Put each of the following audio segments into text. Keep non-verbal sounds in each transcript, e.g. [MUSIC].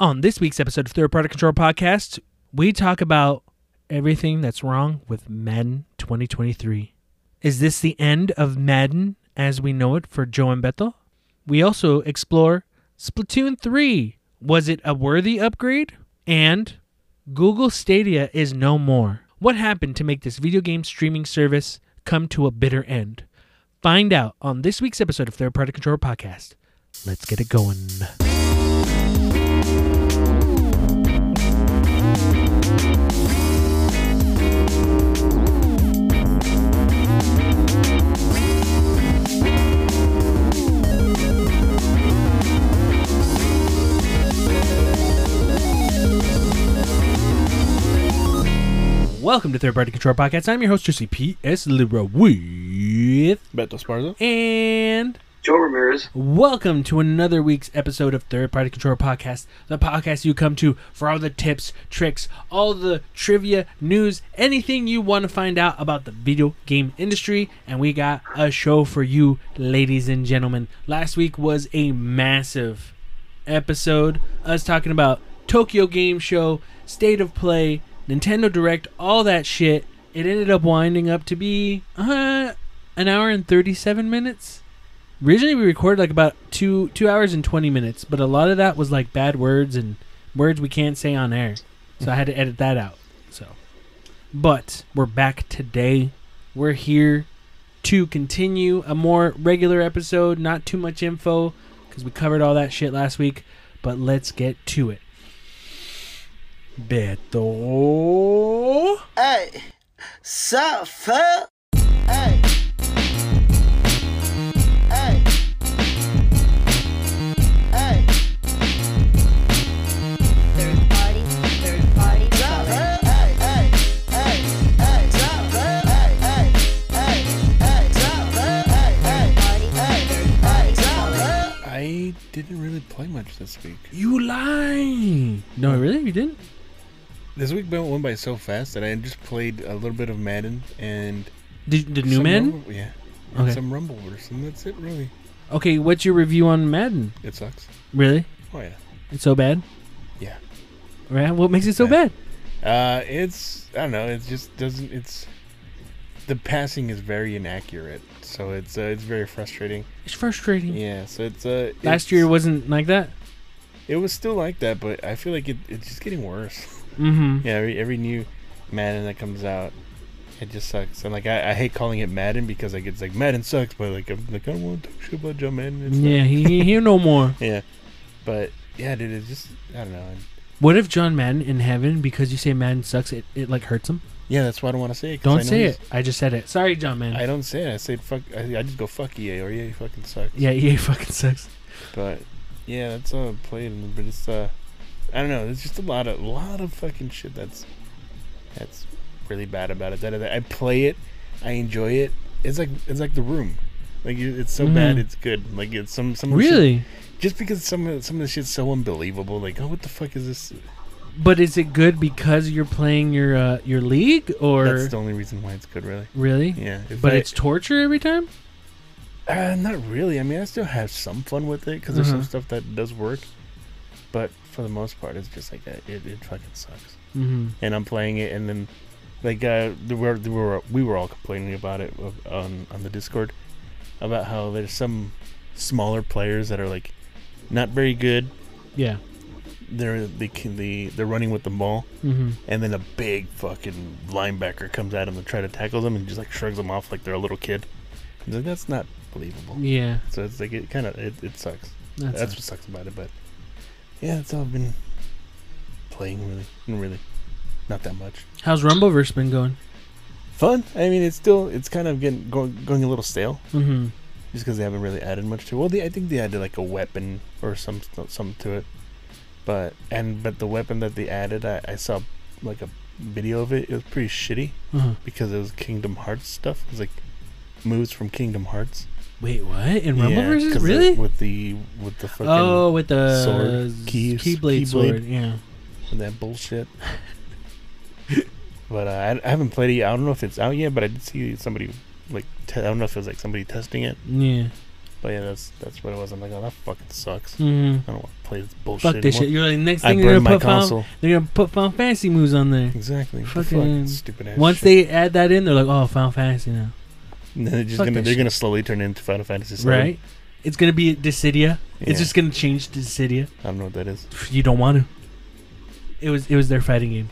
On this week's episode of Third Party Control Podcast, we talk about everything that's wrong with Madden 2023. Is this the end of Madden as we know it for Joe and Bethel? We also explore Splatoon 3. Was it a worthy upgrade? And Google Stadia is no more. What happened to make this video game streaming service come to a bitter end? Find out on this week's episode of Third Party Control Podcast. Let's get it going. Welcome to Third Party Control Podcast. I'm your host, Jesse P.S. Libra with Beto Sparza. and Joe Ramirez. welcome to another week's episode of Third Party Control Podcast, the podcast you come to for all the tips, tricks, all the trivia, news, anything you want to find out about the video game industry. And we got a show for you, ladies and gentlemen. Last week was a massive episode, us talking about Tokyo Game Show, State of Play, Nintendo Direct, all that shit. It ended up winding up to be uh, an hour and 37 minutes. Originally, we recorded like about two two hours and twenty minutes, but a lot of that was like bad words and words we can't say on air, so I had to edit that out. So, but we're back today. We're here to continue a more regular episode. Not too much info because we covered all that shit last week. But let's get to it. Beto. Hey? Hey. Hey. Much this week. You lie. No, really? You didn't? This week went went by so fast that I just played a little bit of Madden and Did the new man? Rumble- yeah, Okay. some Rumbleverse, and that's it. Really, Okay, what's your review on Madden? it sucks. Really? Oh yeah, It's so bad? Yeah. Right? What makes it so Yeah. bad? uh, it's I don't know. It just doesn't. It's the passing is very inaccurate, so it's uh, it's very frustrating. It's frustrating. Yeah, so it's uh Last it's- year wasn't like that. it was still like that, but I feel like it, it's just getting worse. [LAUGHS] Mm-hmm. Yeah, every, every new Madden that comes out, it just sucks. And like I, I hate calling it Madden because like it's like Madden sucks, but like I'm like I don't want to talk shit about John Madden. It's Yeah, he he here no more. [LAUGHS] yeah, but yeah, dude, it's just I don't know. What if John Madden in heaven because you say Madden sucks, it, it like hurts him? Yeah, that's why I don't want to say it. Don't say it. I just said it. Sorry, John man. I don't say it. I say fuck. I, I just go fuck EA or EA fucking sucks. yeah, EA fucking sucks. But yeah, that's all I played. But it's uh, I don't know. There's just a lot of lot of fucking shit that's that's really bad about it. That, I play it, I enjoy it. It's like it's like the room. Like it's so bad, Mhm. it's good. Like it's some some the shit- Really? just because some of some of the shit's so unbelievable. Like oh, what the fuck is this? But is it good because you're playing your uh, your league or That's the only reason why it's good, really. really? Yeah, if But I- it's torture every time. Uh, not really. I mean, I still have some fun with it because there's some Uh-huh. stuff that does work. But for the most part, it's just like uh, it, it fucking sucks. Mm-hmm. And I'm playing it, and then like uh, there were, were we were all complaining about it of- on on the Discord about how there's some smaller players that are like not very good. Yeah. They're they can they they're running with the ball, Mm-hmm. and then a big fucking linebacker comes at him to try to tackle them, and just like shrugs them off like they're a little kid. He's like, that's not believable. Yeah. So it's like it kind of it, it sucks. That's, That's what sucks about it. But yeah, that's all I've been playing. Really, really, not that much. How's Rumbleverse been going? Fun. I mean, it's still it's kind of getting going, going a little stale Mm-hmm. just because they haven't really added much to. it. Well, they, I think they added like a weapon or some some to it. But and but the weapon that they added, I, I saw like a video of it. It was pretty shitty Uh-huh. because it was Kingdom Hearts stuff. It was like moves from Kingdom Hearts. Wait, what? In Yeah, Rumbleverse? 'cause the- really? with the with the fucking Oh, with the sword, s- keys- keyblade keyblade. sword. Yeah. and that bullshit. but uh, I, I haven't played it. Yet. I don't know if it's out yet, but I did see somebody like te- I don't know if it was like somebody testing it. Yeah. But yeah, that's that's what it was. I'm like, oh, that fucking sucks. Mm. I don't want to play this bullshit. Fuck this anymore. shit. You're like next I thing they're gonna my put Final, console. they're gonna put Final Fantasy moves on there. Exactly. Fucking- fuck? Stupid ass. Once shit. they add that in, they're like, oh, Final Fantasy now, And then they're just fuck gonna they're shit. gonna slowly turn into Final Fantasy VII. right? It's gonna be Dissidia. It's just gonna change to Dissidia. I don't know what that is. [SIGHS] You don't want to. It was it was their fighting game.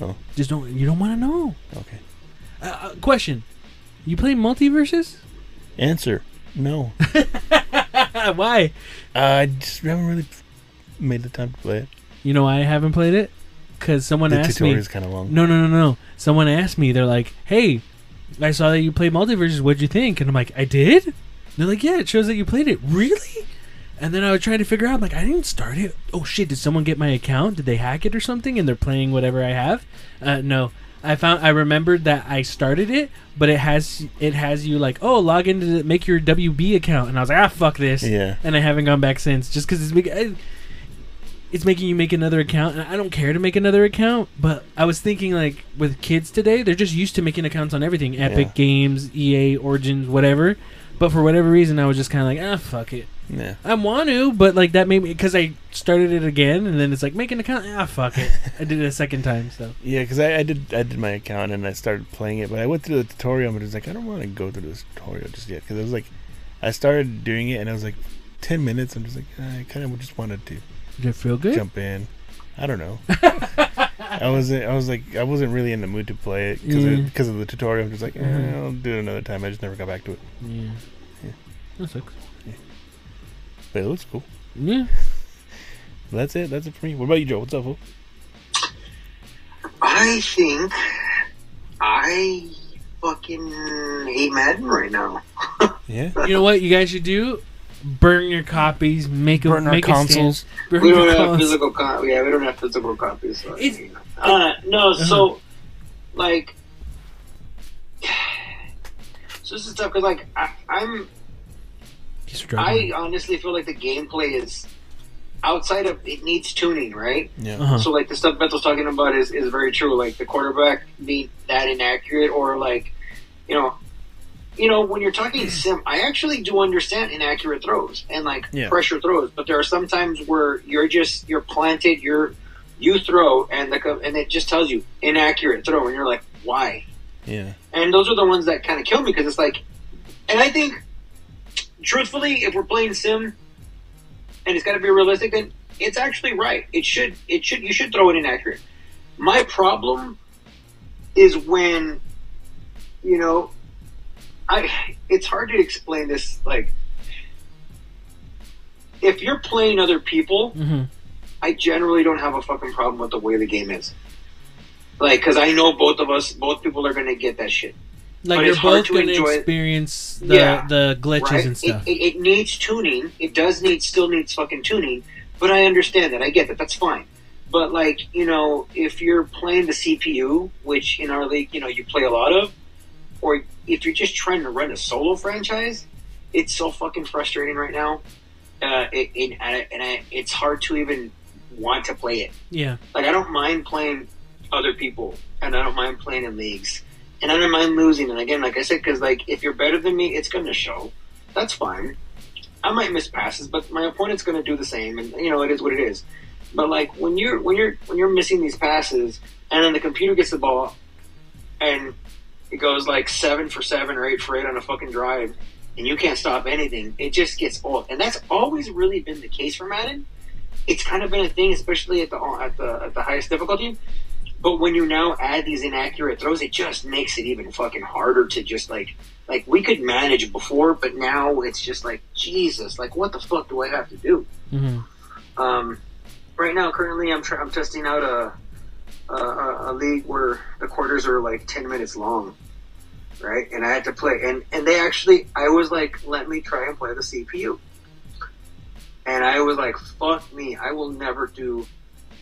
Oh. Just don't you don't want to know. Okay. Uh, uh, question: You play MultiVersus? Answer. No. [LAUGHS] Why? I just haven't really made the time to play it. You know why I haven't played it? Because someone the asked me. The tutorial is kind of long. No, no, no, no. Someone asked me. They're like, "Hey, I saw that you played MultiVersus. What'd you think?" And I'm like, "I did." they're like, "Yeah, it shows that you played it. Really?" And then I was trying to figure out. I'm like, "I didn't start it. Oh shit! Did someone get my account? Did they hack it or something? And they're playing whatever I have?" Uh, no. I found I remembered that I started it, but it has it has you like oh log into the, make your WB account, and I was like ah fuck this, Yeah. and I haven't gone back since just because it's make, I, it's making you make another account, and I don't care to make another account. But I was thinking like with kids today, they're just used to making accounts on everything, Epic Yeah. Games, EA, Origins, whatever. But for whatever reason, I was just kind of like ah fuck it. Yeah. I want to, but like that made me because I started it again, and then it's like make an account. Ah fuck it. I did it a second time, so [LAUGHS] Yeah, because I, I did I did my account and I started playing it, but I went through the tutorial and it was like I don't want to go through this tutorial just yet because it was like I started doing it and I was like ten minutes. I'm just like I kind of just wanted to did it feel good? jump in. I don't know. I wasn't. I was like I wasn't really in the mood to play it because Yeah. because of the tutorial. I'm just like eh, Mhm. I'll do it another time. I just never got back to it. Yeah. Yeah. That sucks. But it looks cool. Yeah. [LAUGHS] That's it. That's it for me. What about you, Joe? What's up, fool? I think I fucking hate Madden right now. [LAUGHS] Yeah. You know what you guys should do? Burn your copies. Make a Burn our make a stand. consoles. Burn We don't have consoles. physical copies. Yeah, we don't have physical copies. So It's- uh, no, Uh-huh. so like, [SIGHS] so this is tough because like I, I'm I honestly feel like the gameplay is outside of it needs tuning, right? Yeah. Uh-huh. So like the stuff Bethel's talking about is, is very true. Like the quarterback being that inaccurate, or like you know, you know when you're talking [CLEARS THROAT] sim, I actually do understand inaccurate throws and like Yeah. pressure throws, but there are some times where you're just you're planted, you're you throw and the and it just tells you inaccurate throw, and you're like, why? Yeah. And those are the ones that kind of kill me because it's like, and I think, truthfully, if we're playing sim, and it's got to be realistic, then it's actually right. It should, it should, you should throw it inaccurate. My problem is when, you know, I. It's hard to explain this. Like, if you're playing other people, hmm I generally don't have a fucking problem with the way the game is. Like, because I know both of us, both people are going to get that shit. Like But you're it's hard both to going to experience the Yeah. the glitches right? and stuff. It, it, it needs tuning. It does need, still needs fucking tuning. But I understand that. I get that. That's fine. But like, you know, if you're playing the CPU, which in our league, you know, you play a lot of, or if you're just trying to run a solo franchise, it's so fucking frustrating right now. Uh, it, it, and, I, and I, it's hard to even want to play it. yeah. Like I don't mind playing other people, and I don't mind playing in leagues, and I don't mind losing. And again, like I said, because like if you're better than me, it's gonna show. That's fine. I might miss passes, but my opponent's gonna do the same, and you know it is what it is. But like when you're when you're when you're missing these passes, and then the computer gets the ball, and it goes like seven for seven or eight for eight on a fucking drive, and you can't stop anything. It just gets old, and that's always really been the case for Madden it's kind of been a thing, especially at the at the at the highest difficulty. But when you now add these inaccurate throws, it just makes it even fucking harder to just like like we could manage before, but now it's just like Jesus, like what the fuck do I have to do? hmm Um, right now, currently, I'm I'm testing out a, a a league where the quarters are like ten minutes long, right? And I had to play, and and they actually, I was like, let me try and play the CPU, and I was like, fuck me, I will never do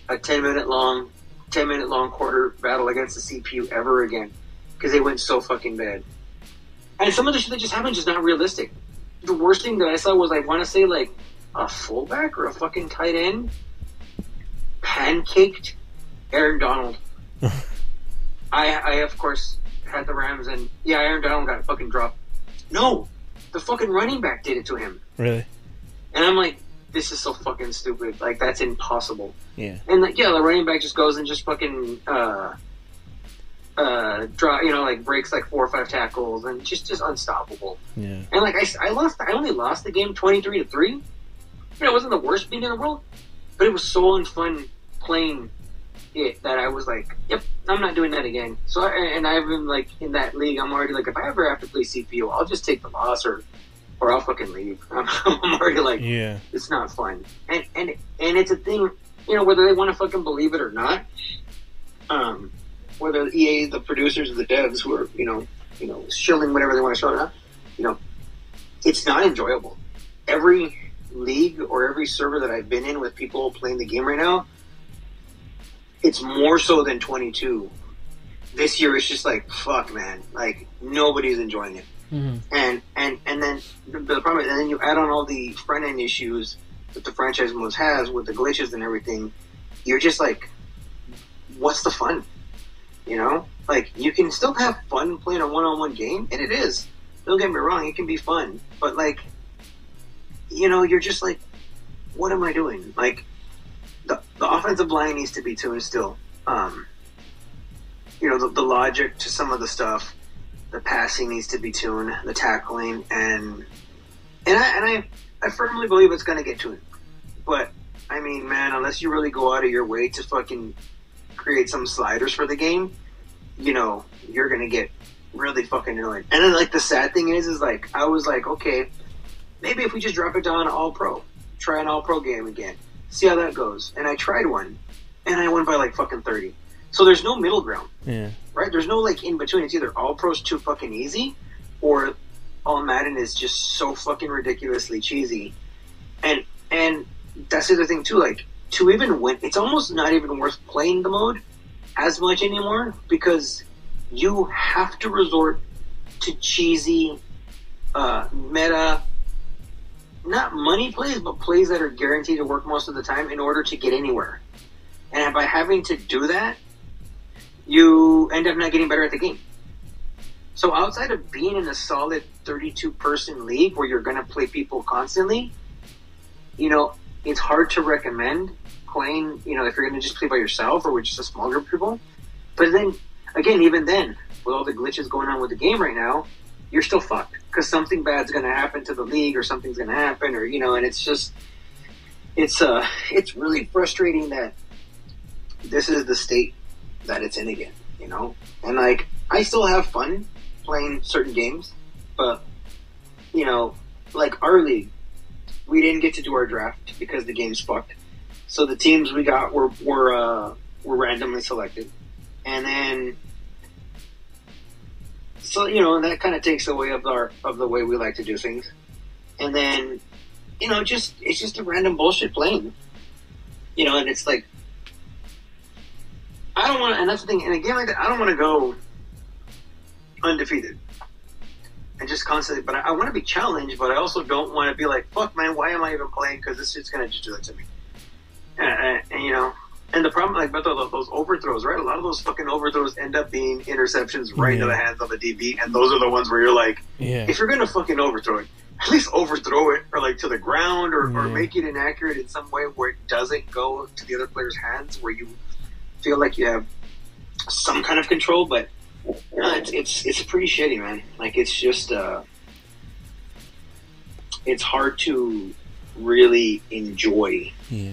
a ten minute long, ten minute long quarter battle against the CPU ever again, because they went so fucking bad. And some of the shit that just happened is not realistic. The worst thing that I saw was I want to say like a fullback or a fucking tight end pancaked Aaron Donald. [LAUGHS] I, I of course had the Rams and yeah, Aaron Donald got a fucking drop. No, the fucking running back did it to him, Really? and I'm like, this is so fucking stupid. Like that's impossible. Yeah. And like, yeah, the running back just goes and just fucking uh, uh, draw, you know, like breaks like four or five tackles and just just unstoppable. Yeah. And like I, I lost, I only lost the game twenty three to three. You know, it wasn't the worst beat in the world, but it was so unfun playing it that I was like, yep, I'm not doing that again. So I, and I've been like in that league, I'm already like, if I ever have to play CPU, I'll just take the loss or or I'll fucking leave. [LAUGHS] I'm, I'm already like, Yeah. it's not fun. And and and it's a thing, you know, whether they want to fucking believe it or not. Um, whether EA, the producers, or the devs who are, you know, you know, shilling whatever they want to show it up, you know, it's not enjoyable. Every league or every server that I've been in with people playing the game right now, it's more so than 22. This year, it's just like fuck, man. Like nobody's enjoying it Mhm. and and and then the, the problem is, and then you add on all the front end issues that the franchise modes has with the glitches and everything you're just like what's the fun you know like you can still have fun playing a one-on-one game and it is don't get me wrong it can be fun but like you know you're just like what am i doing like the, the offensive line needs to be tuned still um you know the, the logic to some of the stuff the passing needs to be tuned, the tackling, and and I and I, I firmly believe it's going to get tuned. But I mean, man, unless you really go out of your way to fucking create some sliders for the game, you know, you're going to get really fucking annoyed. And then like the sad thing is, is like I was like, okay, maybe if we just drop it down all pro, try an all pro game again, see how that goes. And I tried one, and I won by like fucking thirty. So there's no middle ground Yeah. right? There's no like in between. It's either all pros too fucking easy, or all Madden is just so fucking ridiculously cheesy. And and that's the other thing too. Like to even win, it's almost not even worth playing the mode as much anymore because you have to resort to cheesy, uh, meta. Not money plays, but plays that are guaranteed to work most of the time in order to get anywhere. And by having to do that, you end up not getting better at the game. So outside of being in a solid 32 person league where you're going to play people constantly, you know, it's hard to recommend playing, you know, if you're going to just play by yourself or with just a small group of people. But then, again, even then, with all the glitches going on with the game right now, you're still fucked because something bad's going to happen to the league or something's going to happen or, you know, and it's just, it's, uh, it's really frustrating that this is the state that it's in again, you know? And like, I still have fun playing certain games, but, you know, like our league, we didn't get to do our draft because the game's fucked. So the teams we got were, were, uh, were randomly selected. And then, so, you know, that kind of takes away of our, of the way we like to do things. And then, you know, just, it's just a random bullshit playing. You know, and it's like, I don't want to, and that's the thing. In a game like that, I don't want to go undefeated and just constantly. But I, I want to be challenged, but I also don't want to be like, "Fuck, man, why am I even playing?" Because this is gonna just do that to me. And, and, and, you know, and the problem, like, about those, overthrows, right? A lot of those fucking overthrows end up being interceptions right into the hands of a DB, and those are the ones where you're like, Yeah. if you're gonna fucking overthrow it, [LAUGHS] at least overthrow it or like to the ground or, or make it inaccurate in some way where it doesn't go to the other player's hands where you feel like you have some kind of control. But no, it's it's it's pretty shitty, man. Like it's just uh, it's hard to really enjoy. Yeah.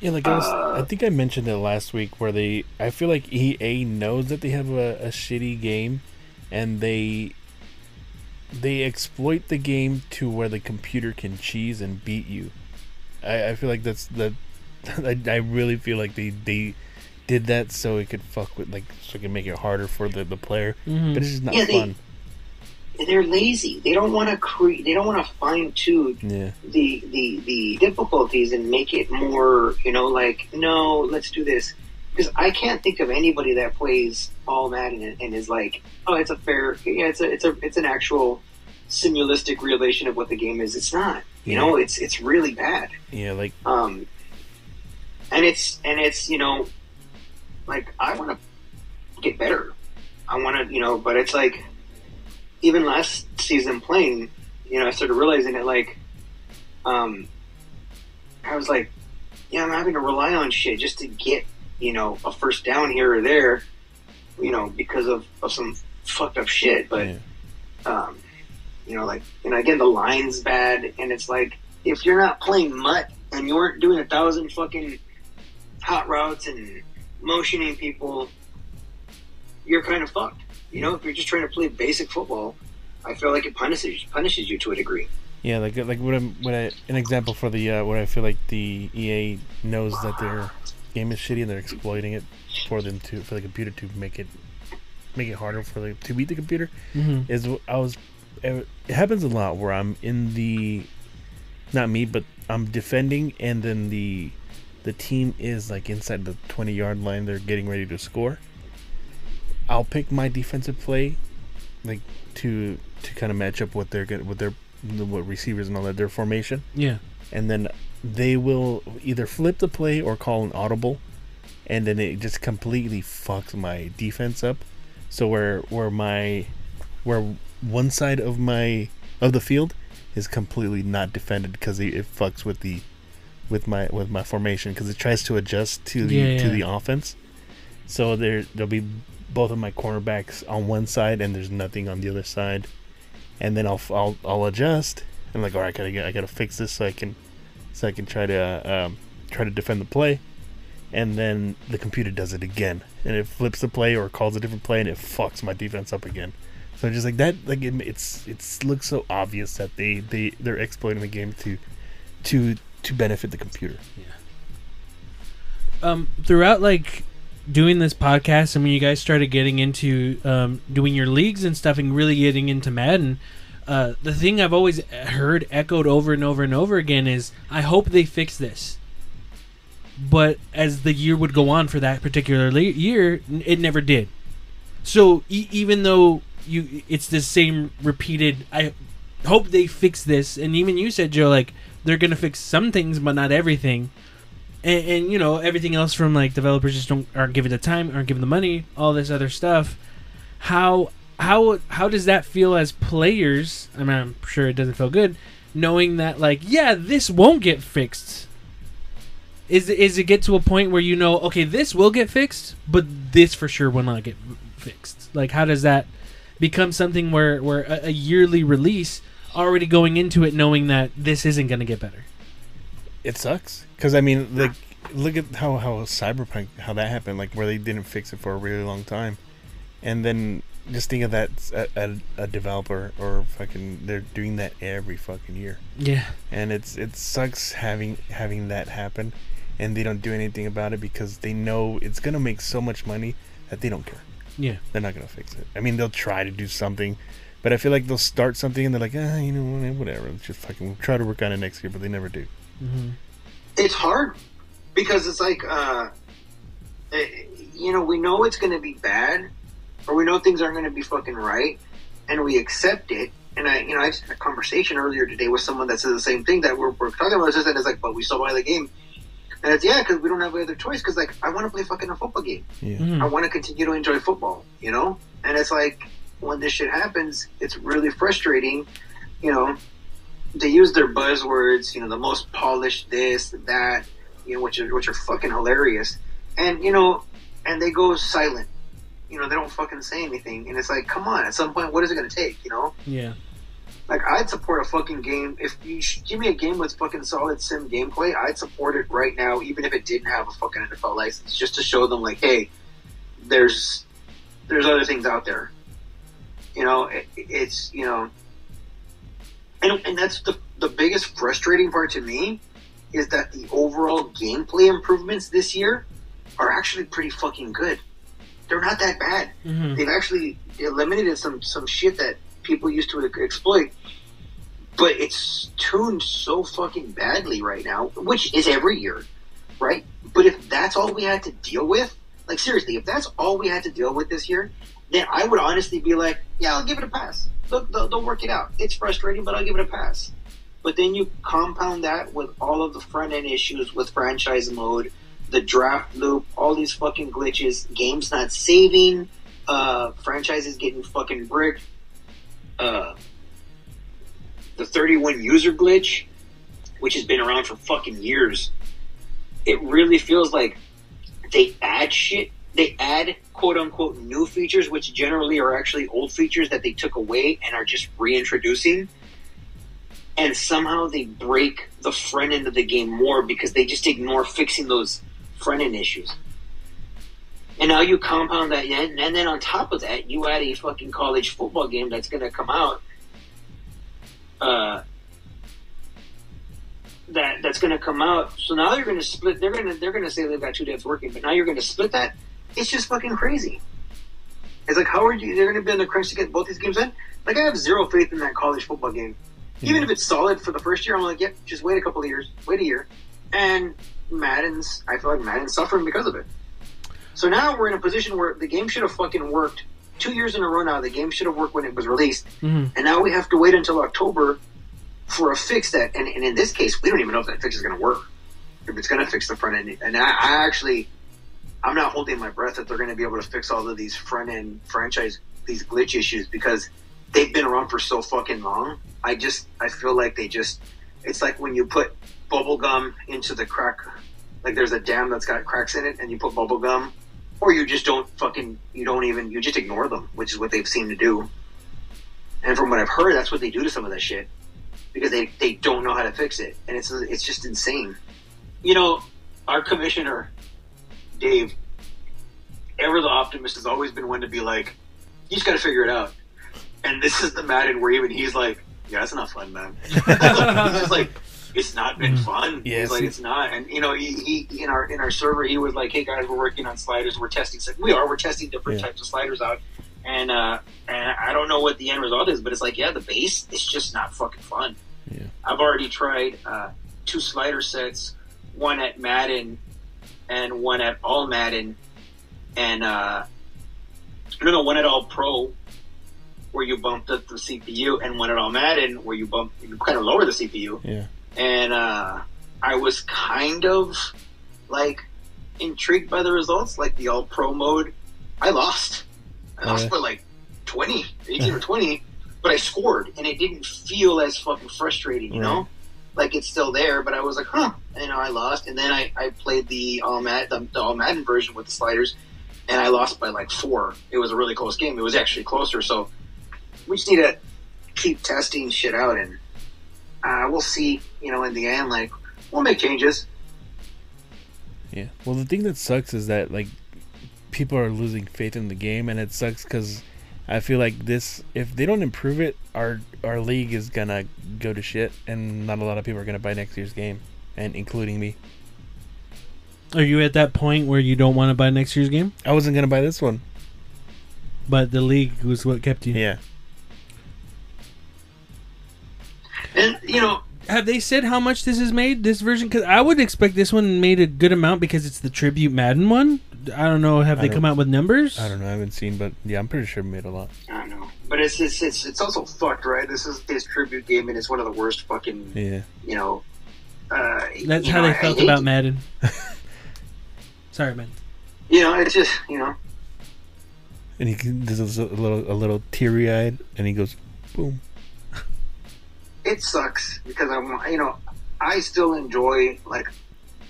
Yeah, like I, was, Uh, I think I mentioned it last week where they I feel like EA knows that they have a, a shitty game and they they exploit the game to where the computer can cheese and beat you. I, I feel like that's the [LAUGHS] I, I really feel like they, they did that so it could fuck with like so it could make it harder for the, the player. Mhm. But it's just not Yeah, they- fun. They're lazy. They don't want to create. They don't want to fine tune Yeah. the the the difficulties and make it more you know like no let's do this because I can't think of anybody that plays all Madden and, and is like oh it's a fair yeah it's a it's a it's an actual simulistic relation of what the game is it's not you know it's it's really bad Yeah, like um and it's and it's you know like I want to get better I want to you know but it's like even last season playing you know, I started realizing it. Like, um, I was like, yeah, I'm having to rely on shit just to get, you know, a first down here or there, you know, because of, of some fucked up shit. But, Yeah. um, you know, like, and again, the line's bad, and it's like, if you're not playing MUT and you weren't doing a thousand fucking hot routes and motioning people, you're kind of fucked. You know, if you're just trying to play basic football, I feel like it punishes punishes you to a degree. Yeah, like like what I'm what I an example for the uh, what I feel like the EA knows that their game is shitty and they're exploiting it for them to for the computer to make it make it harder for the to beat the computer Mm-hmm. is I was it happens a lot where I'm in the not me but I'm defending and then the the team is like inside the 20 yard line they're getting ready to score I'll pick my defensive play like to to kind of match up what they're good with their what receivers and all that their formation. Yeah. and then they will either flip the play or call an audible and then it just completely fucks my defense up. So where where my where one side of my of the field is completely not defended because it, it fucks with the with my with my formation because it tries to adjust to the Yeah, to the offense. So there there'll be both of my cornerbacks on one side and there's nothing on the other side. And then I'll I'll, I'll adjust I'm like all right I gotta I gotta fix this so I can so I can try to uh, um, try to defend the play. And then the computer does it again and it flips the play or calls a different play and it fucks my defense up again. So just like that like it, it's it's looks so obvious that they they they're exploiting the game to to to benefit the computer. Yeah. um, throughout like doing this podcast and when you guys started getting into um, doing your leagues and stuff and really getting into Madden, uh, the thing I've always heard echoed over and over and over again is I hope they fix this. But as the year would go on for that particular le- year, it never did. So e- even though you, it's the same repeated. I hope they fix this. And even you said, Joe, like they're gonna fix some things, but not everything and, and you know everything else from like developers just don't aren't given the time aren't given the money all this other stuff. How how how does that feel as players? I mean i'm sure it doesn't feel good knowing that like yeah this won't get fixed. Is is it get to a point where you know okay this will get fixed but this for sure will not get fixed? Like how does that become something where where a, a yearly release already going into it knowing that this isn't going to get better it sucks because I mean, like, look at how how Cyberpunk how that happened, like where they didn't fix it for a really long time, and then just think of that a, a, a developer or fucking they're doing that every fucking year, yeah and it's it sucks having having that happen, and they don't do anything about it because they know it's gonna make so much money that they don't care. yeah They're not gonna fix it. I mean, they'll try to do something. But I feel like they'll start something and they're like, ah, you know, whatever. Let's just fucking try to work on it next year, but they never do. Hmm it's hard because it's like uh eh, you know we know it's going to be bad or we know things aren't going to be fucking right and we accept it and i you know i just had a conversation earlier today with someone that said the same thing that we're, we're talking about this and it's like but we still buy the game and it's yeah because we don't have any other choice because like i want to play fucking a football game Yeah. Mhm. I want to continue to enjoy football, you know? And it's like when this shit happens, it's really frustrating, you know. They use their buzzwords, you know, the most polished this, that, you know, which are which are fucking hilarious. And, you know, and they go silent. You know, they don't fucking say anything. And it's like, come on, at some point what is it gonna take, you know? yeah Like I'd support a fucking game if you sh- give me a game with fucking solid sim gameplay. I'd support it right now, even if it didn't have a fucking NFL license, just to show them like, hey, there's there's other things out there. You know, it, it's you know, and and that's the the biggest frustrating part to me is that the overall gameplay improvements this year are actually pretty fucking good. They're not that bad. Hmm they've actually eliminated some some shit that people used to exploit but it's tuned so fucking badly right now which is every year right? But if that's all we had to deal with like seriously if that's all we had to deal with this year then i would honestly be like yeah i'll give it a pass they'll, they'll, they'll work it out it's frustrating but i'll give it a pass but then you compound that with all of the front end issues with franchise mode the draft loop all these fucking glitches games not saving uh, franchises getting fucking bricked. Uh, the 31 user glitch, which has been around for fucking years, it really feels like they add shit. They add quote unquote new features, which generally are actually old features that they took away and are just reintroducing. And somehow they break the front end of the game more because they just ignore fixing those front end issues. And now you compound that, and then on top of that, you add a fucking college football game that's going to come out. Uh, that that's going to come out. So now they're going to split. They're going to they're going to say they've got two devs working, but now you're going to split that. It's just fucking crazy. It's like how are you? They're going to be in the crunch to get both these games in. Like I have zero faith in that college football game. Even if it's solid for the first year, I'm like, yep, just wait a couple of years, wait a year. And Madden's, I feel like Madden's suffering because of it. So now we're in a position where the game should have fucking worked two years in a row now. The game should have worked when it was released, Mhm. and now we have to wait until October for a fix that. And, and in this case, we don't even know if that fix is going to work. If it's going to fix the front end, and I, I actually, I'm not holding my breath that they're going to be able to fix all of these front end franchise these glitch issues because they've been around for so fucking long. I just I feel like they just it's like when you put bubble gum into the crack like there's a dam that's got cracks in it and you put bubble gum or you just don't fucking you don't even you just ignore them, which is what they've seemed to do. And from what I've heard, that's what they do to some of that shit because they, they don't know how to fix it, and it's it's just insane. You know, our commissioner, Dave, ever the optimist, has always been one to be like, you just got to figure it out. And this is the Madden where even he's like, yeah, it's not fun, man. [LAUGHS] he's just like, it's not been fun. Yes. He's like, it's not. And you know, he, he in our in our server, he was like, hey guys, we're working on sliders. We're testing. Like, we are. We're testing different Yeah. types of sliders out. And uh, and I don't know what the end result is, but it's like, yeah, the base, is just not fucking fun. Yeah. I've already tried uh, two slider sets, one at Madden and one at All Madden, and uh, no, no, one at All Pro, where you bumped up the CPU, and one at All Madden, where you bump, you kind of lower the CPU. Yeah. And uh, I was kind of like intrigued by the results, like the All Pro mode. I lost. I lost yeah? by like 20, 18 [LAUGHS] or 20, but I scored, and it didn't feel as fucking frustrating, you know? Like it's still there, but I was like, huh, you know, I lost. And then I, I played the All Mad, the, the All Madden version with the sliders, and I lost by like four. It was a really close game. It was actually closer, so we just need to keep testing shit out, and uh, we'll see. You know, in the end, like we'll make changes. Yeah. Well, the thing that sucks is that like people are losing faith in the game, and it sucks because I feel like this. If they don't improve it, our our league is gonna go to shit, and not a lot of people are gonna buy next year's game, and including me. Are you at that point where you don't want to buy next year's game, I wasn't gonna buy this one. but the league was what kept you? Yeah. And you know, Have they said how much this is made? This version? Because I would expect this one made a good amount because it's the tribute Madden one. I don't know. Have I they come out with numbers? I don't know. I haven't seen, but yeah, I'm pretty sure we made a lot. I don't know, but it's it's it's, it's also fucked, right? This is his tribute game, and it's one of the worst fucking Yeah. you know. Uh, That's you how know, they I felt hate- about Madden. [LAUGHS] Sorry, man. You know, it's just you know, And he can- this is a little a little teary eyed, and he goes, boom. It sucks because I'm, you know, I still enjoy like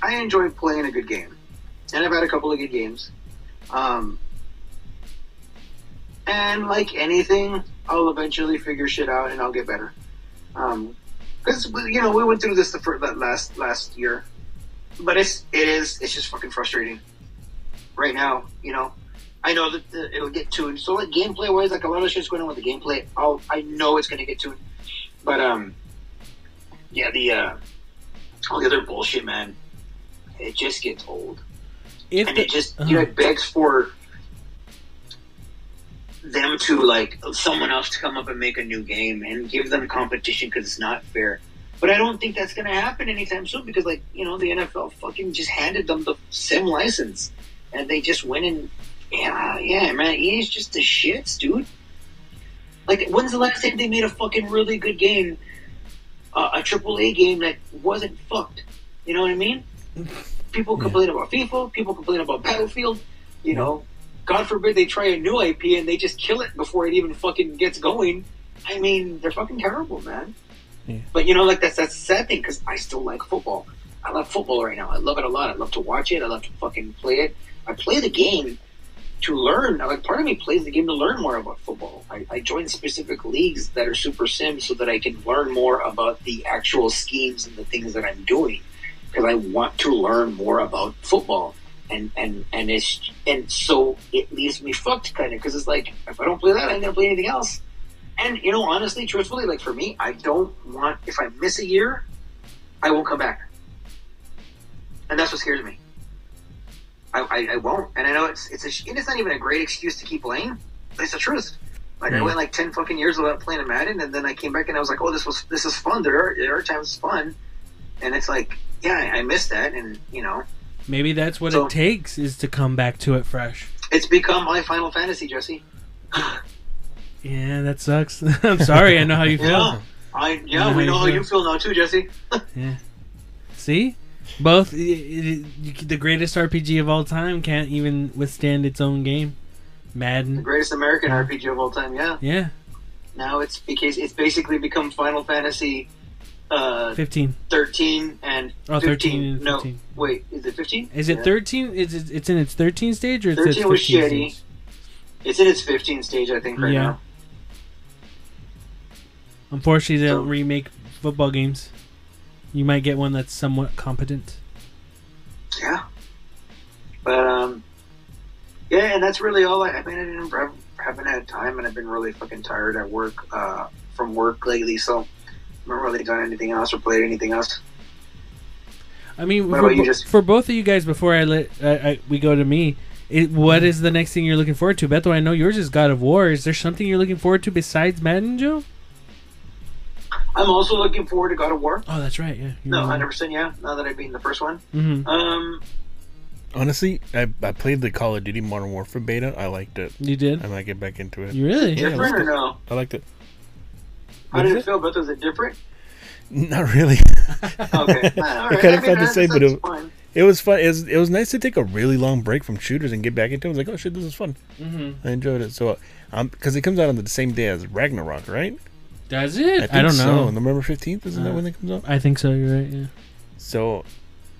I enjoy playing a good game, and I've had a couple of good games. Um, and like anything, I'll eventually figure shit out and I'll get better. Um, because you know we went through this the first, last last year, but it's it is it's just fucking frustrating. Right now, you know, I know that it'll get tuned. So like gameplay wise, like a lot of shit's going on with the gameplay. I'll I know it's gonna get tuned, but um, yeah, the uh, all the other bullshit, man, it just gets old If and the, it just uh-huh. you know it begs for them to like someone else to come up and make a new game and give them competition because it's not fair. But I don't think that's going to happen anytime soon because like you know the NFL fucking just handed them the sim license and they just went and yeah yeah man EA's just the shits dude. Like when's the last time they made a fucking really good game, uh, a triple A game that wasn't fucked? You know what I mean? People Yeah. complain about FIFA. People complain about Battlefield. You know, God forbid they try a new IP and they just kill it before it even fucking gets going. I mean, they're fucking terrible, man. Yeah. But you know, like that's that's sad thing because I still like football. I love football right now. I love it a lot. I love to watch it. I love to fucking play it. I play the game to learn. Like part of me plays the game to learn more about football. I, I join specific leagues that are super sim so that I can learn more about the actual schemes and the things that I'm doing because I want to learn more about football. And and and it's and so it leaves me fucked kind of because it's like if I don't play that, I'm gonna play anything else. And you know, honestly, truthfully, like for me, I don't want if I miss a year, I won't come back, and that's what scares me. I, I, I won't, and I know it's it's a, it's not even a great excuse to keep playing, but it's the truth. Like I Mm. went like ten fucking years without playing a Madden, and then I came back and I was like, oh, this was this is fun. There are there are times fun, and it's like, yeah, I, I missed that, and you know, Maybe that's what So- it takes is to come back to it fresh. it's become my Final Fantasy, Jesse. [SIGHS] Yeah, that sucks. [LAUGHS] I'm sorry. I know how you [LAUGHS] feel. Yeah, I yeah, Yeah, we know you how you feel now too, Jesse. [LAUGHS] Yeah. See, both the greatest RPG of all time can't even withstand its own game. Madden. The greatest American RPG of all time. Yeah. Yeah, Now it's because it's basically become Final Fantasy uh, 15. 13 and Oh, 15. 13 and No, 15. wait, is it 15? Is it Yeah. 13? Is it, it's in its 13 stage or it's 13 its was shitty. stage? It's in its 15 stage, I think, right Yeah. now. Unfortunately, they So- don't remake football games. You might get one that's somewhat competent. Yeah. But, um, yeah, and that's really all I, I mean, I didn't, I haven't had time and I've been really fucking tired at work, uh, from work lately, so I haven't really done anything else or played anything else. I mean, What for, bo- just- for both of you guys, before I let I, I, we go to me, it, what is the next thing you're looking forward to? Beto, I know yours is God of War. Is there something you're looking forward to besides Madden, Joe? I'm also looking forward to God of War. Oh, that's right. Yeah. No, 100% yeah, now that I've been the first one. Mm-hmm. Um, Honestly, I, I played the Call of Duty Modern Warfare beta. I liked it. You did. I might get back into it. You really? Yeah, different or no? I liked it. How did is it it? feel? But was it different? [LAUGHS] Not really. Okay. Nah, all right. [LAUGHS] kinda I mean, felt the that's- same, but it- fine. It was fun. It was, it was nice to take a really long break from shooters and get back into it. I was like, oh shit, this is fun. Mm-hmm. I enjoyed it. So, um, because it comes out on the same day as Ragnarok, right? Does it? I, think don't So. know. November fifteenth, isn't that Uh, when it comes out? I think so. You're right. Yeah. So,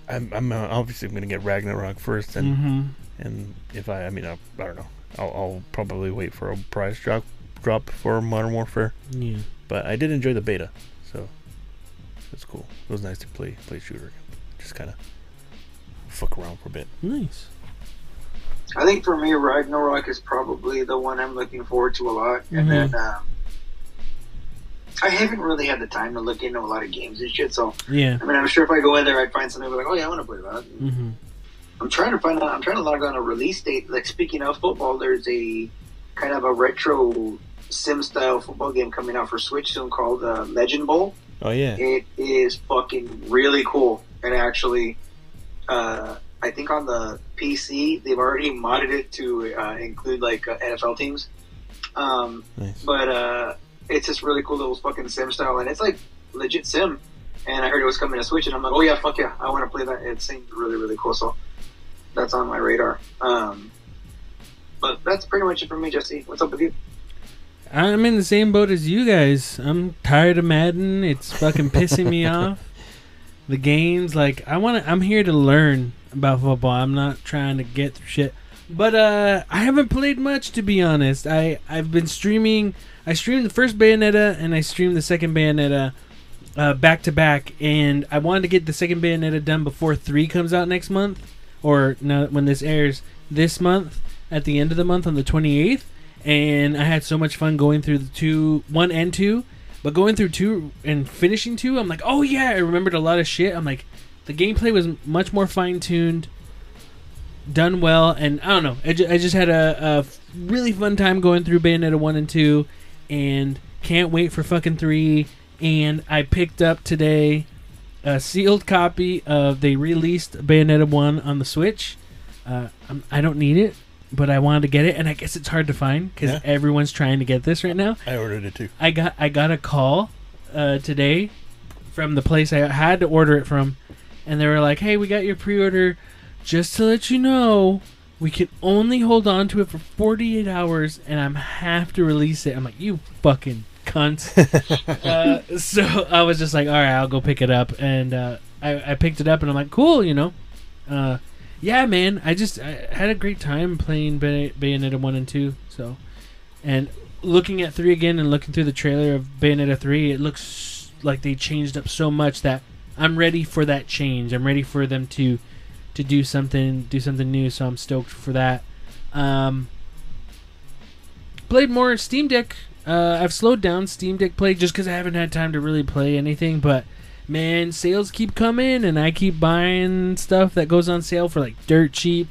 I'm, I'm uh, obviously gonna get Ragnarok first, and Mm-hmm. and if I, I mean, I, I don't know. I'll, I'll probably wait for a price drop drop for Modern Warfare. Yeah. But I did enjoy the beta, so it's cool. It was nice to play play shooter, again. just kind of fuck around for a bit. Nice. I think for me, Ragnarok is probably the one I'm looking forward to a lot. Mhm. And then um, I haven't really had the time to look into a lot of games and shit. So Yeah. I mean, I'm sure if I go in there, I'd find something like, oh yeah, I want to play that. Mm-hmm. I'm trying to find out. I'm trying to log on a release date. Like speaking of football, there's a kind of a retro sim style football game coming out for Switch soon called uh, Legend Bowl. Oh yeah, It is fucking really cool. And actually, uh, I think on the PC they've already modded it to uh, include like uh, NFL teams. Um, nice. but uh, it's just really cool little fucking sim style, and it's like legit sim. And I heard it was coming to Switch, and I'm like, oh yeah, fuck yeah, I want to play that. It seems really really cool, so that's on my radar. Um, but that's pretty much it for me, Jesse. What's up with you? I'm in the same boat as you guys. I'm tired of Madden. It's fucking pissing me [LAUGHS] off. The games, like I want to. I'm here to learn about football. I'm not trying to get through shit. But uh, I haven't played much to be honest. I I've been streaming. I streamed the first Bayonetta and I streamed the second Bayonetta uh, back to back, and I wanted to get the second Bayonetta done before three comes out next month, or no, when this airs this month at the end of the month on the 28th and I had so much fun going through the two, one and two. But going through two and finishing two, I'm like, oh yeah, I remembered a lot of shit. I'm like, the gameplay was much more fine tuned, done well, and I don't know. I, ju- I just had a, a really fun time going through Bayonetta one and two, and can't wait for fucking three. And I picked up today a sealed copy of they released Bayonetta one on the Switch. Uh, I'm, I don't need it, but I wanted to get it, and I guess it's hard to find because Yeah. everyone's trying to get this right now. I ordered it too. I got I got a call uh, today from the place I had to order it from, and they were like, "Hey, we got your pre-order. Just to let you know, we can only hold on to it for 48 hours, and I'm have to release it." I'm like, "You fucking cunt. [LAUGHS] uh, so I was just like, all right, I'll go pick it up, and uh, I, I picked it up, and I'm like, cool, you know. Uh, yeah, man, I just I had a great time playing Bay- Bayonetta one and two. So, and looking at three again and looking through the trailer of Bayonetta three, it looks like they changed up so much that I'm ready for that change. I'm ready for them to to do something do something new. So I'm stoked for that. Um, played more Steam Deck. Uh, I've slowed down Steam Deck play just because I haven't had time to really play anything. But man, sales keep coming, and I keep buying stuff that goes on sale for like dirt cheap.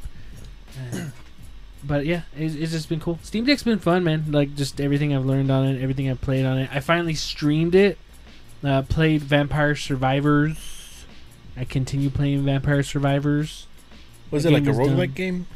Uh, but yeah, it's, it's just been cool. Steam Deck's been fun, man. Like just everything I've learned on it, everything I've played on it. I finally streamed it. Uh, played Vampire Survivors. I continue playing Vampire Survivors. Was The it like a roguelike game?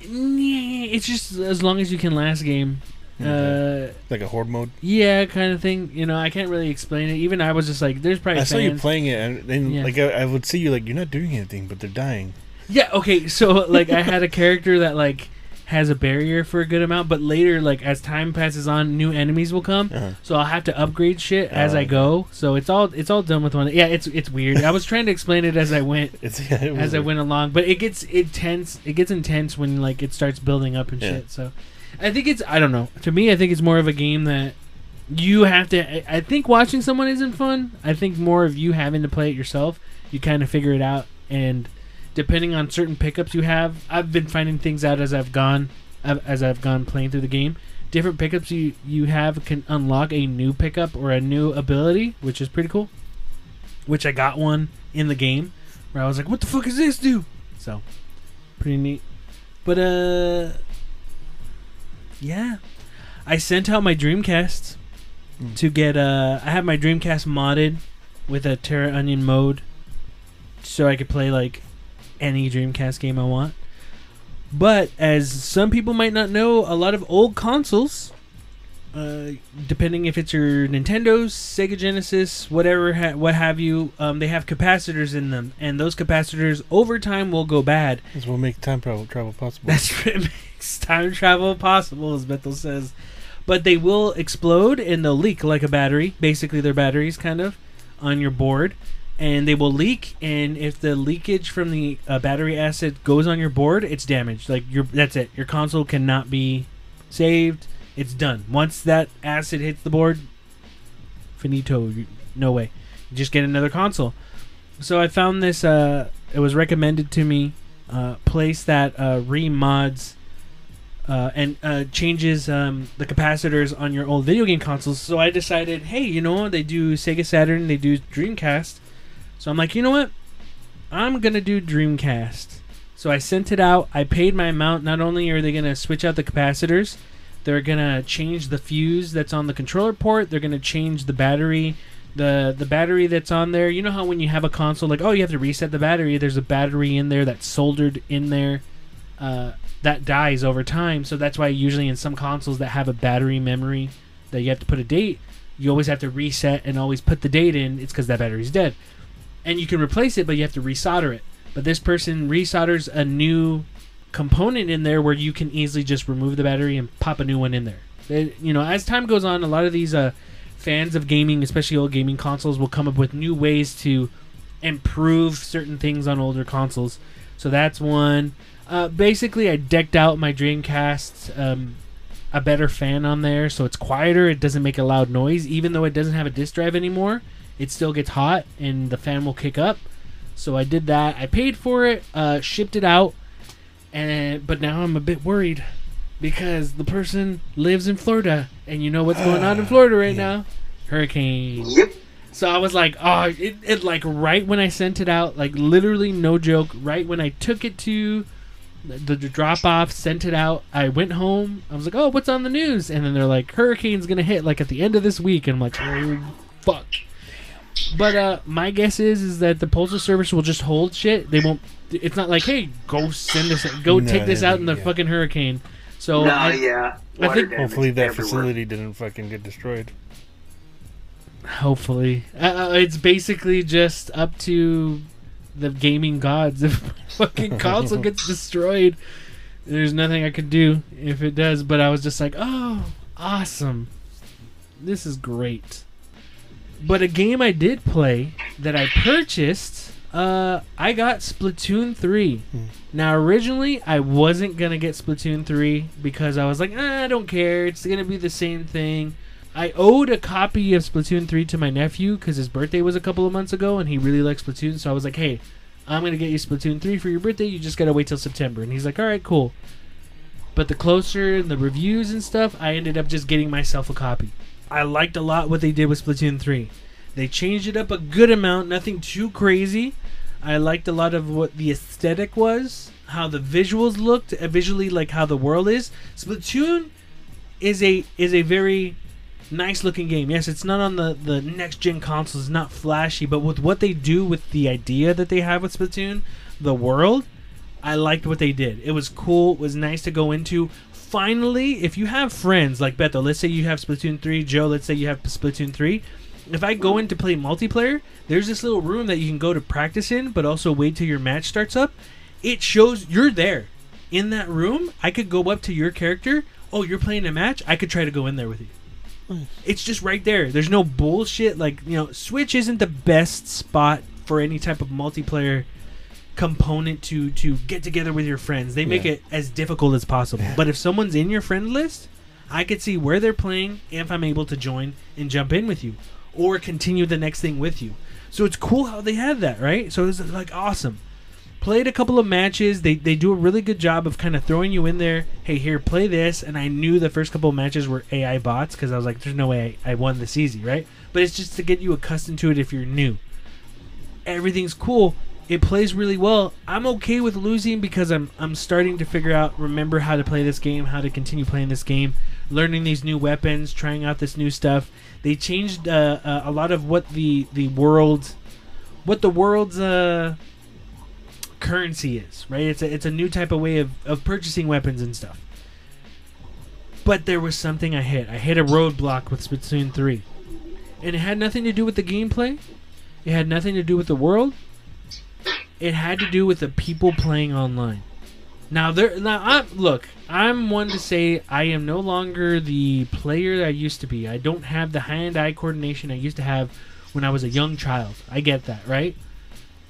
Yeah, it's just as long as you can last game. Uh, Like a horde mode? yeah, kind of thing. You know, I can't really explain it. Even I was just like, "There's probably I saw you playing it, and then Yeah. like I, I would see you like you're not doing anything, but they're dying. Yeah, okay. So like I had a character that like has a barrier for a good amount, but later like as time passes on, new enemies will come. Uh-huh. So I'll have to upgrade shit as Oh, I go. So it's all it's all done with one. Yeah, it's it's weird. I was trying to explain it as I went [LAUGHS] It's yeah, it as I went along, but it gets intense. It gets intense when like it starts building up and Yeah. shit. So I think it's I don't know. To me, I think it's more of a game that you have to. I- I think watching someone isn't fun. I think more of you having to play it yourself. You kind of figure it out, and depending on certain pickups you have, I've been finding things out as I've gone as I've gone playing through the game. Different pickups you you have can unlock a new pickup or a new ability, which is pretty cool. Which I got one in the game where I was like, "What the fuck is this dude?" So, pretty neat. But uh, yeah, I sent out my Dreamcast Mm. to get uh, I have my Dreamcast modded with a Terraonion mode, so I could play like any Dreamcast game I want. But as some people might not know, a lot of old consoles, uh, depending if it's your Nintendo's, Sega Genesis, whatever, ha- what have you, um, they have capacitors in them, and those capacitors over time will go bad. This will make time travel travel possible. That's [LAUGHS] what makes time travel possible, as Bethel says. But they will explode and they'll leak like a battery. Basically, they're batteries, kind of, on your board. And they will leak, and if the leakage from the uh, battery acid goes on your board, it's damaged. Like your that's it. Your console cannot be saved. It's done. Once that acid hits the board, finito. No way. You just get another console. So I found this. Uh, it was recommended to me. Uh, place that uh, remods uh, and uh, changes um, the capacitors on your old video game consoles. So I decided, hey, you know? They do Sega Saturn, they do Dreamcast. So I'm like, you know what? I'm gonna do Dreamcast. So I sent it out. I paid my amount. Not only are they gonna switch out the capacitors, they're gonna change the fuse that's on the controller port. They're gonna change the battery. The, the battery that's on there, you know how when you have a console, like, oh, you have to reset the battery, there's a battery in there that's soldered in there uh, that dies over time. So that's why usually in some consoles that have a battery memory that you have to put a date, you always have to reset and always put the date in. It's because that battery's dead, and you can replace it, but you have to resolder it. But this person resolders a new component in there where you can easily just remove the battery and pop a new one in there. It- you know, as time goes on, a lot of these uh, fans of gaming, especially old gaming consoles, will come up with new ways to improve certain things on older consoles. So that's one. Uh, basically, I decked out my Dreamcast um, a better fan on there, so it's quieter. It doesn't make a loud noise, even though it doesn't have a disk drive anymore. It still gets hot, and the fan will kick up. So I did that. I paid for it, uh, shipped it out, and but now I'm a bit worried because the person lives in Florida, and you know what's going on in [SIGHS] Florida right Yeah. now? Hurricane. Yep. So I was like, oh, it, it like right when I sent it out, like literally no joke, right when I took it to the, the drop off, sent it out, I went home. I was like, oh, what's on the news? And then they're like, hurricane's gonna hit like at the end of this week, and I'm like, oh, fuck. But uh, my guess is is that the postal service will just hold shit. They won't. It's not like, hey, go send this, go No, take this they- out in the yeah. fucking hurricane. So no, I, yeah. I think- damage Hopefully that everywhere. facility didn't fucking get destroyed. Hopefully, uh, uh, it's basically just up to the gaming gods. [LAUGHS] If my fucking console gets [LAUGHS] destroyed, there's nothing I could do if it does. But I was just like, oh, awesome. this is great. But a game I did play that I purchased, uh, I got Splatoon 3. Now, originally, I wasn't going to get Splatoon 3 because I was like, "Ah, I don't care. It's going to be the same thing. I owed a copy of Splatoon 3 to my nephew because his birthday was a couple of months ago and he really likes Splatoon. So I was like, hey, I'm going to get you Splatoon 3 for your birthday. You just got to wait till September. And he's like, all right, cool. But the closer and the reviews and stuff, I ended up just getting myself a copy. I liked a lot what they did with Splatoon 3. They changed it up a good amount, nothing too crazy. I liked a lot of what the aesthetic was, how the visuals looked, uh, visually like how the world is. Splatoon is a is a very nice looking game. Yes, it's not on the the next gen consoles, it's not flashy, but with what they do with the idea that they have with Splatoon, the world, I liked what they did. It was cool. It was nice to go into. Finally, if you have friends like Beto, let's say you have Splatoon 3, Joe, let's say you have Splatoon 3. If I go in to play multiplayer, there's this little room that you can go to practice in, but also wait till your match starts up. It shows you're there. In that room, I could go up to your character. Oh, you're playing a match? I could try to go in there with you. Mm. It's just right there. There's no bullshit. Like, you know, Switch isn't the best spot for any type of multiplayer component to to get together with your friends. They make Yeah. it as difficult as possible. But if someone's in your friend list, I could see where they're playing and if I'm able to join and jump in with you or continue the next thing with you. So it's cool how they have that, right? So it's like awesome. Played a couple of matches. They they do a really good job of kind of throwing you in there. Hey, here, play this. And I knew the first couple of matches were AI bots because I was like, there's no way I, I won this easy, right? But it's just to get you accustomed to it if you're new everything's cool. It plays really well. I'm okay with losing because I'm I'm starting to figure out, remember how to play this game, how to continue playing this game, learning these new weapons, trying out this new stuff. They changed uh, uh, a lot of what the the world, what the world's uh, currency is. Right? It's a it's a new type of way of of purchasing weapons and stuff. But there was something I hit. I hit a roadblock with Splatoon 3. And it had nothing to do with the gameplay. It had nothing to do with the world. It had to do with the people playing online. Now there now I look, I'm one to say I am no longer the player I used to be. I don't have the hand-eye coordination I used to have when I was a young child. I get that, right?